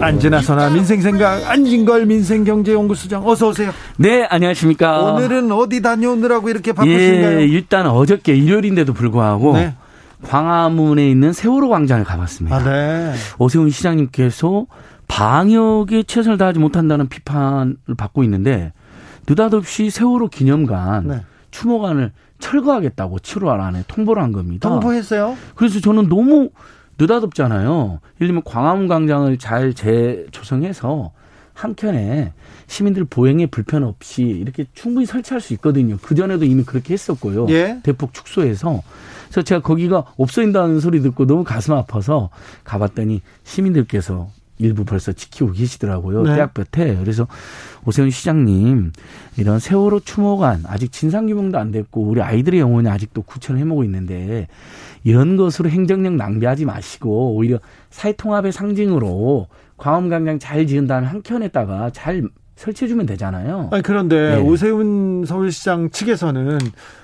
앉으나 서나 민생생각 안진걸 민생경제연구소장 어서 오세요. 네, 안녕하십니까. 오늘은 어디 다녀오느라고 이렇게 바쁘신가요? 예, 일단 어저께 일요일인데도 불구하고 네. 광화문에 있는 세월호 광장을 가봤습니다. 아, 네. 오세훈 시장님께서 방역에 최선을 다하지 못한다는 비판을 받고 있는데 느닷없이 세월호 기념관 네. 추모관을 철거하겠다고 7월 안에 통보를 한 겁니다. 통보했어요? 그래서 저는 너무 느닷없잖아요. 예를 들면 광화문 광장을 잘 재조성해서 한켠에 시민들 보행에 불편 없이 이렇게 충분히 설치할 수 있거든요. 그 전에도 이미 그렇게 했었고요. 예. 대폭 축소해서. 그래서 제가 거기가 없어진다는 소리 듣고 너무 가슴 아파서 가봤더니 시민들께서 일부 벌써 지키고 계시더라고요. 네. 대학볕에. 그래서 오세훈 시장님 이런 세월호 추모관 아직 진상 규명도 안 됐고 우리 아이들의 영혼이 아직도 구천을 해먹고 있는데 이런 것으로 행정력 낭비하지 마시고 오히려 사회통합의 상징으로 광화문광장 잘 지은 다음에 한켠에다가 잘 설치해주면 되잖아요. 아니, 그런데 네. 오세훈 서울시장 측에서는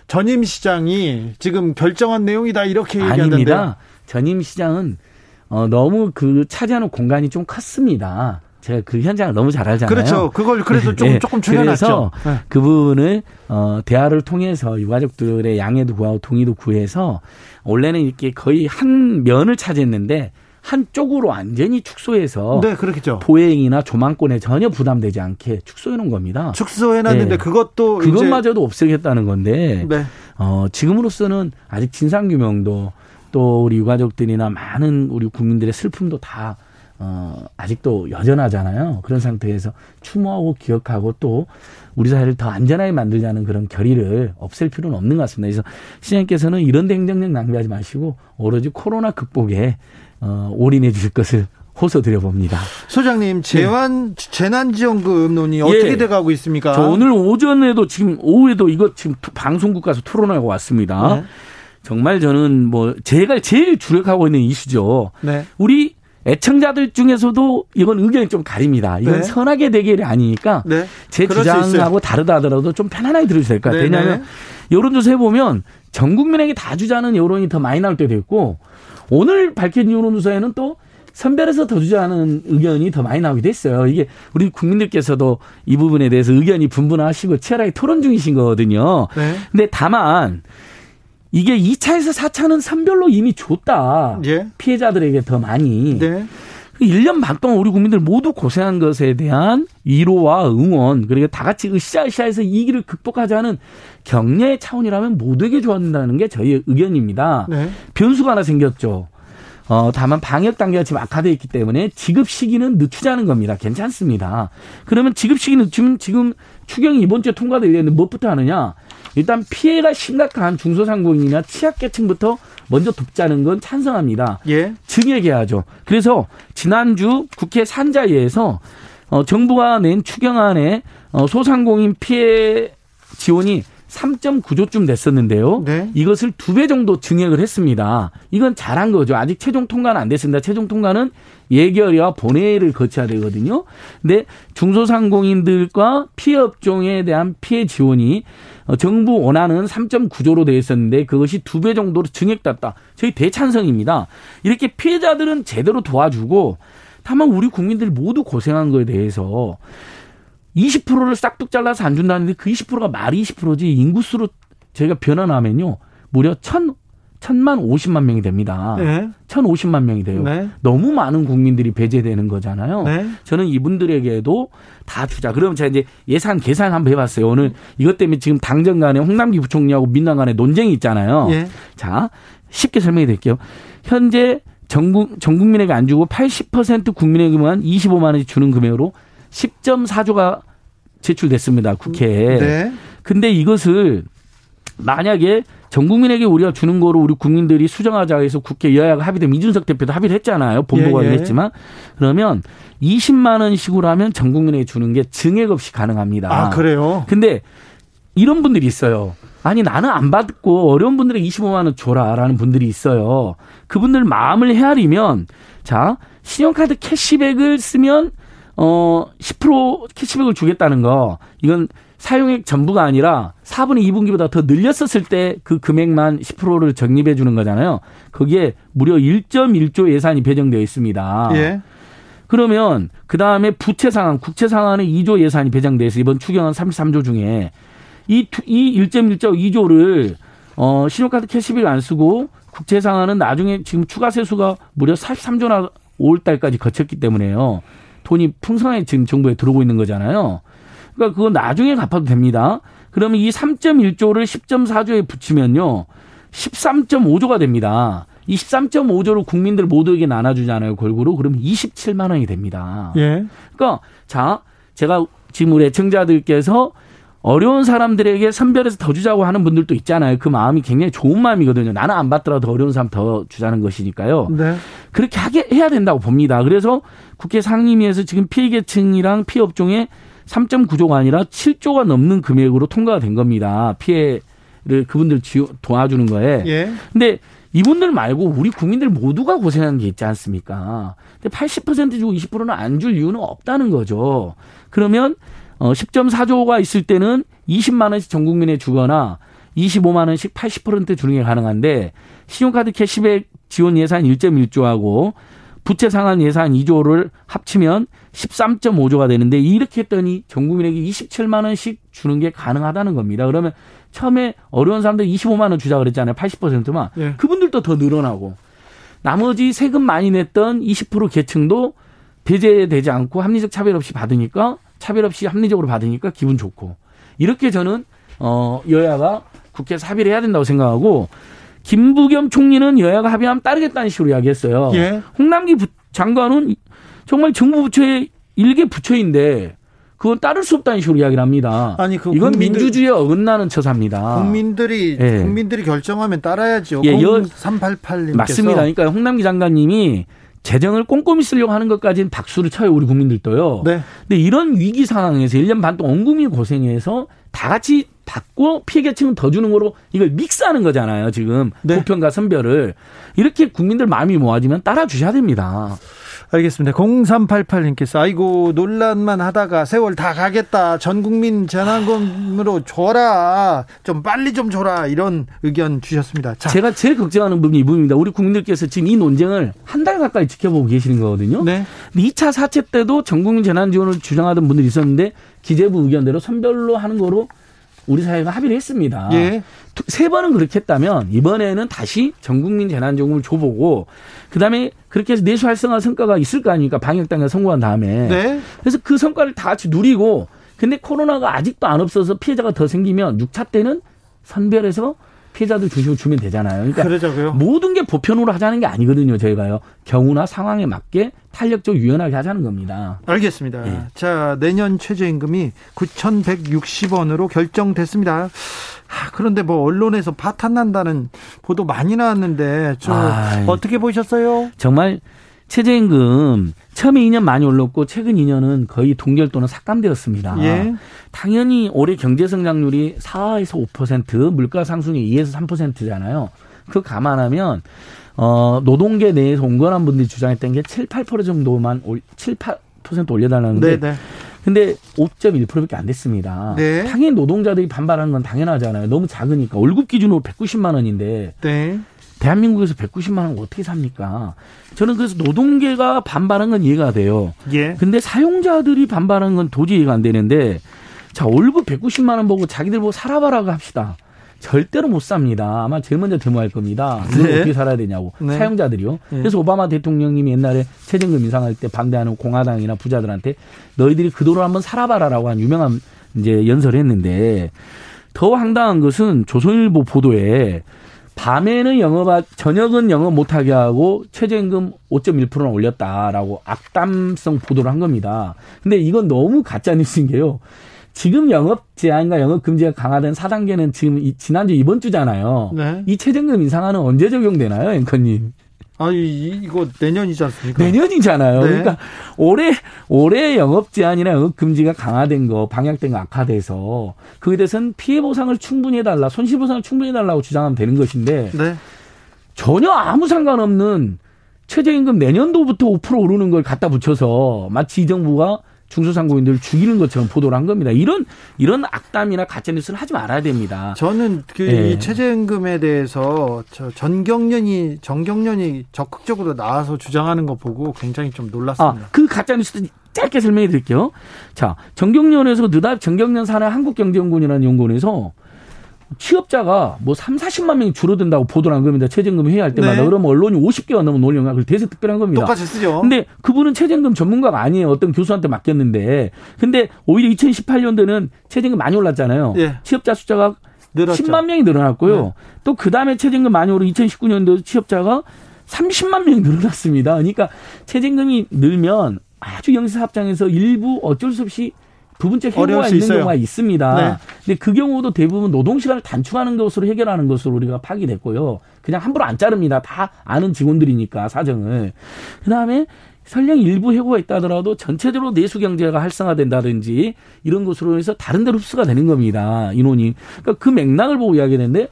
전임 시장이 지금 결정한 내용이다 이렇게 얘기하는데. 전임 시장은 어, 너무 그 차지하는 공간이 좀 컸습니다. 제가 그 현장을 너무 잘 알잖아요. 그렇죠. 그걸 그래서 좀, 네. 조금 줄여놨죠. 그래서 네. 그 부분을 어, 대화를 통해서 유가족들의 양해도 구하고 동의도 구해서 원래는 이렇게 거의 한 면을 차지했는데 한쪽으로 완전히 축소해서 네, 그렇겠죠. 보행이나 조망권에 전혀 부담되지 않게 축소해 놓은 겁니다. 축소해 놨는데 네. 그것도 그것마저도 없애겠다는 건데 네. 어, 지금으로서는 아직 진상 규명도 또 우리 유가족들이나 많은 우리 국민들의 슬픔도 다 어, 아직도 여전하잖아요. 그런 상태에서 추모하고 기억하고 또 우리 사회를 더 안전하게 만들자는 그런 결의를 없앨 필요는 없는 것 같습니다. 그래서 시장님께서는 이런 행정력 낭비하지 마시고 오로지 코로나 극복에 어, 올인해 주실 것을 호소드려 봅니다. 소장님, 재환 네. 재난 지원금 논의 어떻게 예. 돼 가고 있습니까? 저 오늘 오전에도 지금 오후에도 이거 지금 방송국 가서 토론하고 왔습니다. 네. 정말 저는 뭐 제가 제일 주력하고 있는 이슈죠. 네. 우리 애청자들 중에서도 이건 의견이 좀 가립니다. 이건 네. 선악의 대결이 아니니까 네. 제 주장하고 다르다 하더라도 좀 편안하게 들으셔야 될 것 같아요. 왜냐하면 여론조사 해보면 전 국민에게 다 주자는 여론이 더 많이 나올 때도 있고 오늘 밝힌 여론조사에는 또 선별해서 더 주자는 의견이 더 많이 나오기도 했어요. 이게 우리 국민들께서도 이 부분에 대해서 의견이 분분하시고 치열하게 토론 중이신 거거든요. 네. 근데 다만 이게 2차에서 4차는 선별로 이미 줬다. 예. 피해자들에게 더 많이. 네. 1년 반 동안 우리 국민들 모두 고생한 것에 대한 위로와 응원, 그리고 다 같이 으쌰으쌰해서 이 길을 극복하자는 격려의 차원이라면 모두에게 좋아한다는 게 저희의 의견입니다. 네. 변수가 하나 생겼죠. 어, 다만 방역 단계가 지금 악화되어 있기 때문에 지급 시기는 늦추자는 겁니다. 괜찮습니다. 그러면 지급 시기 늦추면 지금 추경이 이번 주에 통과되는데 무엇부터 하느냐? 일단 피해가 심각한 중소상공인이나 취약계층부터 먼저 돕자는 건 찬성합니다. 예. 증액해야죠. 그래서 지난주 국회 산자위에서 어, 정부가 낸 추경안에 어, 소상공인 피해 지원이 3.9조쯤 됐었는데요. 네. 이것을 두 배 정도 증액을 했습니다. 이건 잘한 거죠. 아직 최종 통과는 안 됐습니다. 최종 통과는 예결위와 본회의를 거쳐야 되거든요. 근데 중소상공인들과 피해 업종에 대한 피해 지원이 어, 정부 원안은 3.9조로 되어 있었는데 그것이 두 배 정도로 증액됐다. 저희 대찬성입니다. 이렇게 피해자들은 제대로 도와주고 다만 우리 국민들 모두 고생한 거에 대해서 20%를 싹둑 잘라서 안 준다는데 그 20%가 말이 20%지 인구수로 저희가 변환하면요. 무려 1 천만 오십만 명이 됩니다. 네. 천오십만 명이 돼요. 네. 너무 많은 국민들이 배제되는 거잖아요. 네. 저는 이분들에게도 다 주자. 그러면 제가 이제 예산 계산 한번 해봤어요. 오늘 이것 때문에 지금 당정 간에 홍남기 부총리하고 민당 간에 논쟁이 있잖아요. 예. 자, 쉽게 설명해 드릴게요. 현재 전국, 전 국민에게 안 주고 80% 국민에게만 25만 원씩 주는 금액으로 10.4조가 제출됐습니다. 국회에. 네. 근데 이것을 만약에 전 국민에게 우리가 주는 거로 우리 국민들이 수정하자 해서 국회 여야가 합의되면 이준석 대표도 합의를 했잖아요. 본보가 예, 예. 했지만 그러면 20만 원씩으로 하면 전 국민에게 주는 게 증액 없이 가능합니다. 아, 그래요? 근데 이런 분들이 있어요. 아니 나는 안 받고 어려운 분들에게 25만 원 줘라라는 분들이 있어요. 그분들 마음을 헤아리면 자 신용카드 캐시백을 쓰면 어 10% 캐시백을 주겠다는 거 이건 사용액 전부가 아니라 4분의 2분기보다 더 늘렸었을 때 그 금액만 10%를 적립해 주는 거잖아요. 거기에 무려 1.1조 예산이 배정되어 있습니다. 예. 그러면 그 다음에 부채 상환, 국채 상환에 2조 예산이 배정돼 있어 이번 추경안 33조 중에 이, 이 1.1조 2조를 어, 신용카드 캐시비를 안 쓰고 국채 상환은 나중에 지금 추가 세수가 무려 43조나 5월 달까지 거쳤기 때문에요. 돈이 풍성하게 지금 정부에 들어오고 있는 거잖아요. 그러니까 그거 나중에 갚아도 됩니다. 그러면 이 3.1조를 10.4조에 붙이면요. 13.5조가 됩니다. 이 13.5조를 국민들 모두에게 나눠주잖아요. 골고루. 그러면 27만 원이 됩니다. 예. 그러니까 자, 제가 지금 우리 애청자들께서 어려운 사람들에게 선별해서 더 주자고 하는 분들도 있잖아요. 그 마음이 굉장히 좋은 마음이거든요. 나는 안 받더라도 어려운 사람 더 주자는 것이니까요. 네. 그렇게 하게 해야 된다고 봅니다. 그래서 국회 상임위에서 지금 피해계층이랑 피해업종에 3.9조가 아니라 7조가 넘는 금액으로 통과가 된 겁니다. 피해를 그분들 도와주는 거에. 예. 근데 이분들 말고 우리 국민들 모두가 고생하는 게 있지 않습니까? 근데 80% 주고 20%는 안 줄 이유는 없다는 거죠. 그러면 어 10.4조가 있을 때는 20만 원씩 전 국민에 주거나 25만 원씩 80% 주는 게 가능한데 신용카드 캐시백 지원 예산 1.1조하고 부채 상환 예산 2조를 합치면 13.5조가 되는데 이렇게 했더니 전 국민에게 27만 원씩 주는 게 가능하다는 겁니다. 그러면 처음에 어려운 사람들 25만 원 주자 그랬잖아요. 80%만. 예. 그분들도 더 늘어나고 나머지 세금 많이 냈던 20% 계층도 배제되지 않고 합리적 차별 없이 받으니까 차별 없이 합리적으로 받으니까 기분 좋고 이렇게 저는 어 여야가 국회에서 합의를 해야 된다고 생각하고 김부겸 총리는 여야가 합의하면 따르겠다는 식으로 이야기했어요. 예. 홍남기 장관은 정말 정부 부처의 일개 부처인데 그건 따를 수 없다는 식으로 이야기를 합니다. 아니, 그 이건 국민들, 민주주의에 어긋나는 처사입니다. 국민들이 예. 국민들이 결정하면 따라야죠. 예, 0388님께서 맞습니다. 그러니까 홍남기 장관님이 재정을 꼼꼼히 쓰려고 하는 것까지는 박수를 쳐요, 우리 국민들도요. 네. 근데 이런 위기 상황에서 1년 반 동안 온 국민이 고생해서 다 같이 받고 피해 계층은 더 주는 거로 이걸 믹스하는 거잖아요, 지금. 네. 보편과 선별을. 이렇게 국민들 마음이 모아지면 따라 주셔야 됩니다. 알겠습니다. 0388님께서 아이고 논란만 하다가 세월 다 가겠다. 전 국민 재난금으로 줘라. 좀 빨리 좀 줘라. 이런 의견 주셨습니다. 자. 제가 제일 걱정하는 부분이 이 부분입니다. 우리 국민들께서 지금 이 논쟁을 한 달 가까이 지켜보고 계시는 거거든요. 네. 2차 사채 때도 전 국민 재난 지원을 주장하던 분들이 있었는데 기재부 의견대로 선별로 하는 거로 우리 사회가 합의를 했습니다. 예. 세 번은 그렇게 했다면 이번에는 다시 전국민 재난지원금을 줘보고 그다음에 그렇게 해서 내수 활성화 성과가 있을 거 아닙니까 방역당에 성공한 다음에 네. 그래서 그 성과를 다 같이 누리고 근데 코로나가 아직도 안 없어서 피해자가 더 생기면 6차 때는 선별해서 피해자들 중심으로 주면 되잖아요. 그러니까 그러자고요. 모든 게 보편으로 하자는 게 아니거든요. 저희가요. 경우나 상황에 맞게 탄력적 유연하게 하자는 겁니다. 알겠습니다. 네. 자 내년 최저임금이 9,160원으로 결정됐습니다. 아, 그런데 뭐 언론에서 파탄 난다는 보도 많이 나왔는데 저 아, 어떻게 보셨어요? 정말 최저임금 처음에 2년 많이 올랐고 최근 2년은 거의 동결 또는 삭감되었습니다. 예. 당연히 올해 경제 성장률이 4에서 5% 물가 상승이 2에서 3%잖아요. 그 감안하면 어 노동계 내에서 온건한 분들이 주장했던 게 7, 8% 정도만 올, 7, 8% 올려달라는데 네네. 근데 5.1%밖에 안 됐습니다. 네. 당연히 노동자들이 반발하는 건 당연하잖아요. 너무 작으니까 월급 기준으로 190만 원인데 네. 대한민국에서 190만 원 어떻게 삽니까? 저는 그래서 노동계가 반발한 건 이해가 돼요. 예. 근데 사용자들이 반발한 건 도저히 이해가 안 되는데 자 월급 190만 원 보고 자기들 보고 살아봐라고 합시다. 절대로 못 삽니다. 아마 제일 먼저 데모할 겁니다. 네. 어떻게 살아야 되냐고 네. 사용자들이요. 네. 그래서 오바마 대통령님이 옛날에 최저임금 인상할 때 반대하는 공화당이나 부자들한테 너희들이 그 돈을 한번 살아봐라라고 한 유명한 이제 연설을 했는데 더 황당한 것은 조선일보 보도에 밤에는 영업, 저녁은 영업 못하게 하고 최저임금 5.1%는 올렸다라고 악담성 보도를 한 겁니다. 근데 이건 너무 가짜 뉴스인 게요. 지금 영업 제한과 영업 금지가 강화된 4단계는 지금 지난주 이번 주잖아요. 네. 이 최저임금 인상안은 언제 적용되나요, 앵커님? 아, 이, 이거 내년이지 않습니까? 내년이잖아요. 네. 그러니까 올해 올해 영업 제한이나 영업 금지가 강화된 거, 방역된 거 악화돼서 그에 대해서는 피해 보상을 충분히 해달라, 손실 보상을 충분히 해달라고 주장하면 되는 것인데 네. 전혀 아무 상관없는 최저임금 내년도부터 5% 오르는 걸 갖다 붙여서 마치 이 정부가 중소상공인들 죽이는 것처럼 보도를 한 겁니다. 이런 이런 악담이나 가짜 뉴스를 하지 말아야 됩니다. 저는 그이 네. 최저임금에 대해서 저 전경련이 정경련이 적극적으로 나와서 주장하는 거 보고 굉장히 좀 놀랐습니다. 아, 그 가짜 뉴스 짧게 설명해 드릴게요. 자, 정경련에서 느닷 정경련 산하 한국경제연구원이라는 연구원에서 취업자가 뭐 3, 40만 명이 줄어든다고 보도를 한 겁니다. 최저임금 회의할 때마다. 네. 그러면 언론이 50개가 넘은 논리가 그걸 대세 특별한 겁니다. 똑같이 쓰죠. 근데 그분은 최저임금 전문가가 아니에요. 어떤 교수한테 맡겼는데. 근데 오히려 2018년도는 최저임금 많이 올랐잖아요. 네. 취업자 숫자가 늘었죠. 10만 명이 늘어났고요. 네. 또그 다음에 최저임금 많이 오르 2019년도 취업자가 30만 명이 늘어났습니다. 그러니까 최저임금이 늘면 아주 영세사업장에서 일부 어쩔 수 없이 부분적 해고가 있는 있어요. 경우가 있습니다. 네. 근데 그 경우도 대부분 노동 시간을 단축하는 것으로 해결하는 것으로 우리가 파기됐고요. 그냥 함부로 안 자릅니다. 다 아는 직원들이니까 사정을. 그다음에 설령 일부 해고가 있다 하더라도 전체적으로 내수 경제가 활성화된다든지 이런 것으로 해서 다른 데로 흡수가 되는 겁니다. 인원이. 그러니까 그 맥락을 보고 이야기했는데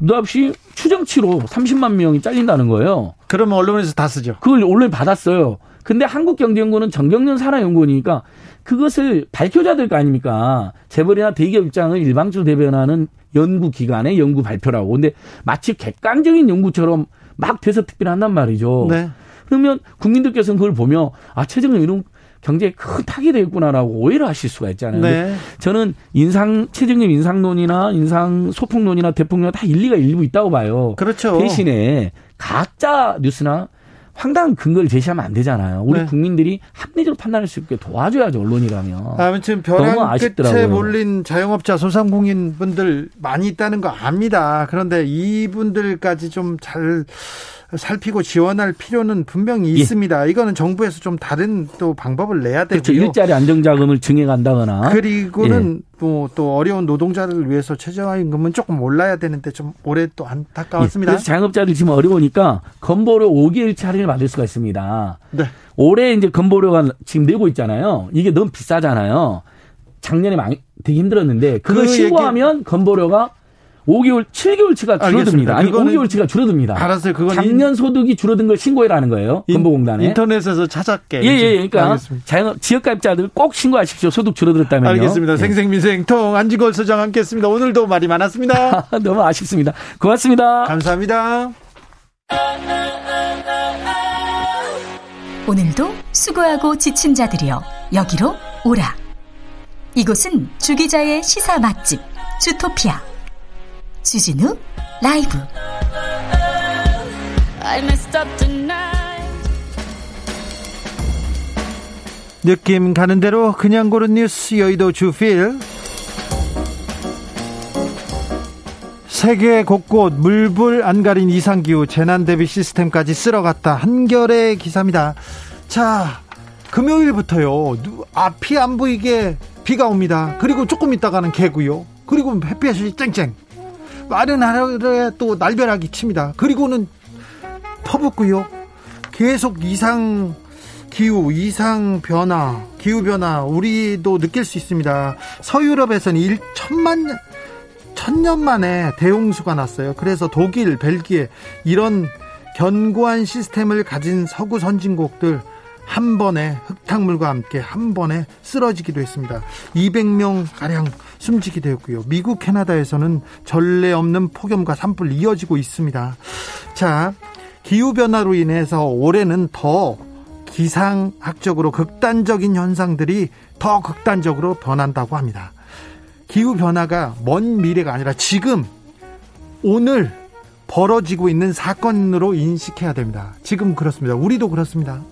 느없이 추정치로 30만 명이 잘린다는 거예요. 그러면 언론에서 다 쓰죠. 그걸 언론에 받았어요. 근데 한국경제연구원은 정경련 산하연구원이니까 그것을 밝혀줘야 될 거 아닙니까? 재벌이나 대기업 입장을 일방적으로 대변하는 연구기관의 연구 발표라고. 근데 마치 객관적인 연구처럼 막 돼서 특별한단 말이죠. 네. 그러면 국민들께서는 그걸 보며 아, 최저임금 이런 경제에 큰 타격이 되겠구나라고 오해를 하실 수가 있잖아요. 네. 저는 인상 최저임금 인상론이나 인상 소폭론이나 대폭론 다 일리가 일부 있다고 봐요. 그렇죠. 대신에 가짜 뉴스나 황당한 근거를 제시하면 안 되잖아요. 우리 네. 국민들이 합리적으로 판단할 수 있게 도와줘야죠 언론이라면. 아무튼 벼랑 끝에 몰린 자영업자 소상공인 분들 많이 있다는 거 압니다. 그런데 이분들까지 좀 잘 살피고 지원할 필요는 분명히 예. 있습니다. 이거는 정부에서 좀 다른 또 방법을 내야 되고요. 그렇죠. 일자리 안정자금을 증액 한다거나. 그리고는 예. 뭐또 어려운 노동자를 위해서 최저임금은 조금 올라야 되는데 좀 올해 또 안타까웠습니다. 예. 그래서 자영업자들 지금 어려우니까 건보료 5개월치 할인을 받을 수가 있습니다. 네. 올해 이제 건보료가 지금 내고 있잖아요. 이게 너무 비싸잖아요. 작년에 많이 되게 힘들었는데 그걸 그 신고하면 건보료가 5개월, 7개월치가 줄어듭니다. 아니, 5개월치가 줄어듭니다. 알았어요. 그건 작년 소득이 줄어든 걸 신고해라는 거예요. 건보공단에. 인터넷에서 찾았게. 예, 예. 그러니까 자연, 지역가입자들 꼭 신고하십시오. 소득 줄어들었다면요. 알겠습니다. 예. 생생민생통 안지걸 소장 함께했습니다. 오늘도 말이 많았습니다. 너무 아쉽습니다. 고맙습니다. 감사합니다. 오늘도 수고하고 지친 자들이여 여기로 오라. 이곳은 주기자의 시사 맛집 주토피아. 주진우 라이브 느낌 가는 대로 그냥 고른 뉴스 여의도 주필 세계 곳곳 물불 안 가린 이상기후 재난 대비 시스템까지 쓸어갔다 한결의 기사입니다. 자 금요일부터요 앞이 안 보이게 비가 옵니다. 그리고 조금 있다가는 개고요. 그리고 햇볕이 쨍쨍. 마른 하늘에 또 날벼락이 칩니다. 그리고는 퍼붓고요. 계속 이상 기후, 이상 변화, 기후 변화 우리도 느낄 수 있습니다. 서유럽에서는 1천만 천년 만에 대홍수가 났어요. 그래서 독일, 벨기에 이런 견고한 시스템을 가진 서구 선진국들 한 번에 흙탕물과 함께 한 번에 쓰러지기도 했습니다. 200명 가량 숨지게 되었고요. 미국, 캐나다에서는 전례 없는 폭염과 산불 이어지고 있습니다. 자, 기후 변화로 인해서 올해는 더 기상학적으로 극단적인 현상들이 더 극단적으로 변한다고 합니다. 기후 변화가 먼 미래가 아니라 지금 오늘 벌어지고 있는 사건으로 인식해야 됩니다. 지금 그렇습니다. 우리도 그렇습니다.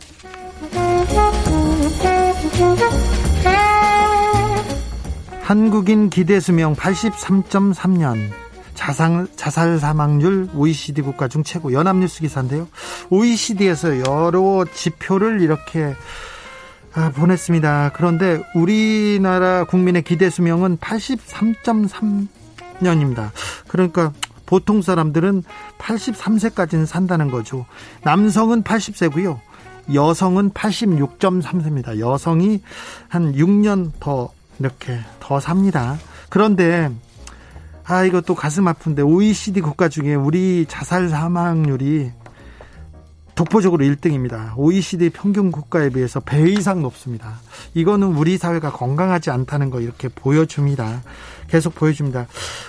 한국인 기대 수명 83.3년. 자살, 자살 사망률 OECD 국가 중 최고 연합뉴스 기사인데요. OECD에서 여러 지표를 이렇게 아, 보냈습니다. 그런데 우리나라 국민의 기대 수명은 83.3년입니다. 그러니까 보통 사람들은 83세까지는 산다는 거죠. 남성은 80세고요. 여성은 86.3세입니다. 여성이 한 6년 더 이렇게 더 삽니다. 그런데 아 이것도 가슴 아픈데 OECD 국가 중에 우리 자살 사망률이 독보적으로 1등입니다. OECD 평균 국가에 비해서 배 이상 높습니다. 이거는 우리 사회가 건강하지 않다는 거 이렇게 보여줍니다. 계속 보여줍니다.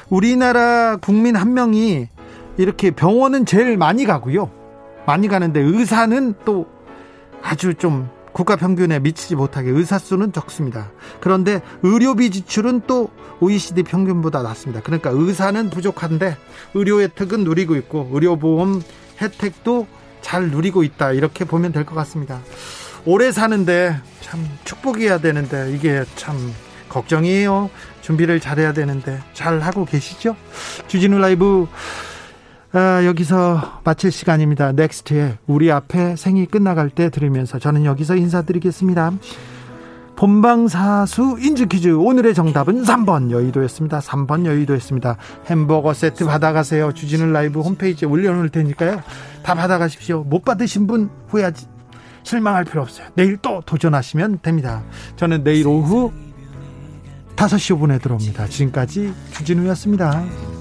우리나라 국민 한 명이 이렇게 병원은 제일 많이 가고요. 많이 가는데 의사는 또 아주 좀 국가 평균에 미치지 못하게 의사 수는 적습니다. 그런데 의료비 지출은 또 OECD 평균보다 낮습니다. 그러니까 의사는 부족한데 의료 혜택은 누리고 있고 의료보험 혜택도 잘 누리고 있다. 이렇게 보면 될 것 같습니다. 오래 사는데 참 축복이어야 되는데 이게 참 걱정이에요. 준비를 잘해야 되는데 잘 하고 계시죠? 주진우 라이브 아, 여기서 마칠 시간입니다. 넥스트의 우리 앞의 생이 끝나갈 때 들으면서 저는 여기서 인사드리겠습니다. 본방사수 인증 퀴즈 오늘의 정답은 3번 여의도였습니다. 3번 여의도였습니다. 햄버거 세트 받아가세요. 주진우 라이브 홈페이지에 올려놓을 테니까요. 다 받아가십시오. 못 받으신 분 후회하지 실망할 필요 없어요. 내일 또 도전하시면 됩니다. 저는 내일 오후 5시 5분에 들어옵니다. 지금까지 주진우였습니다.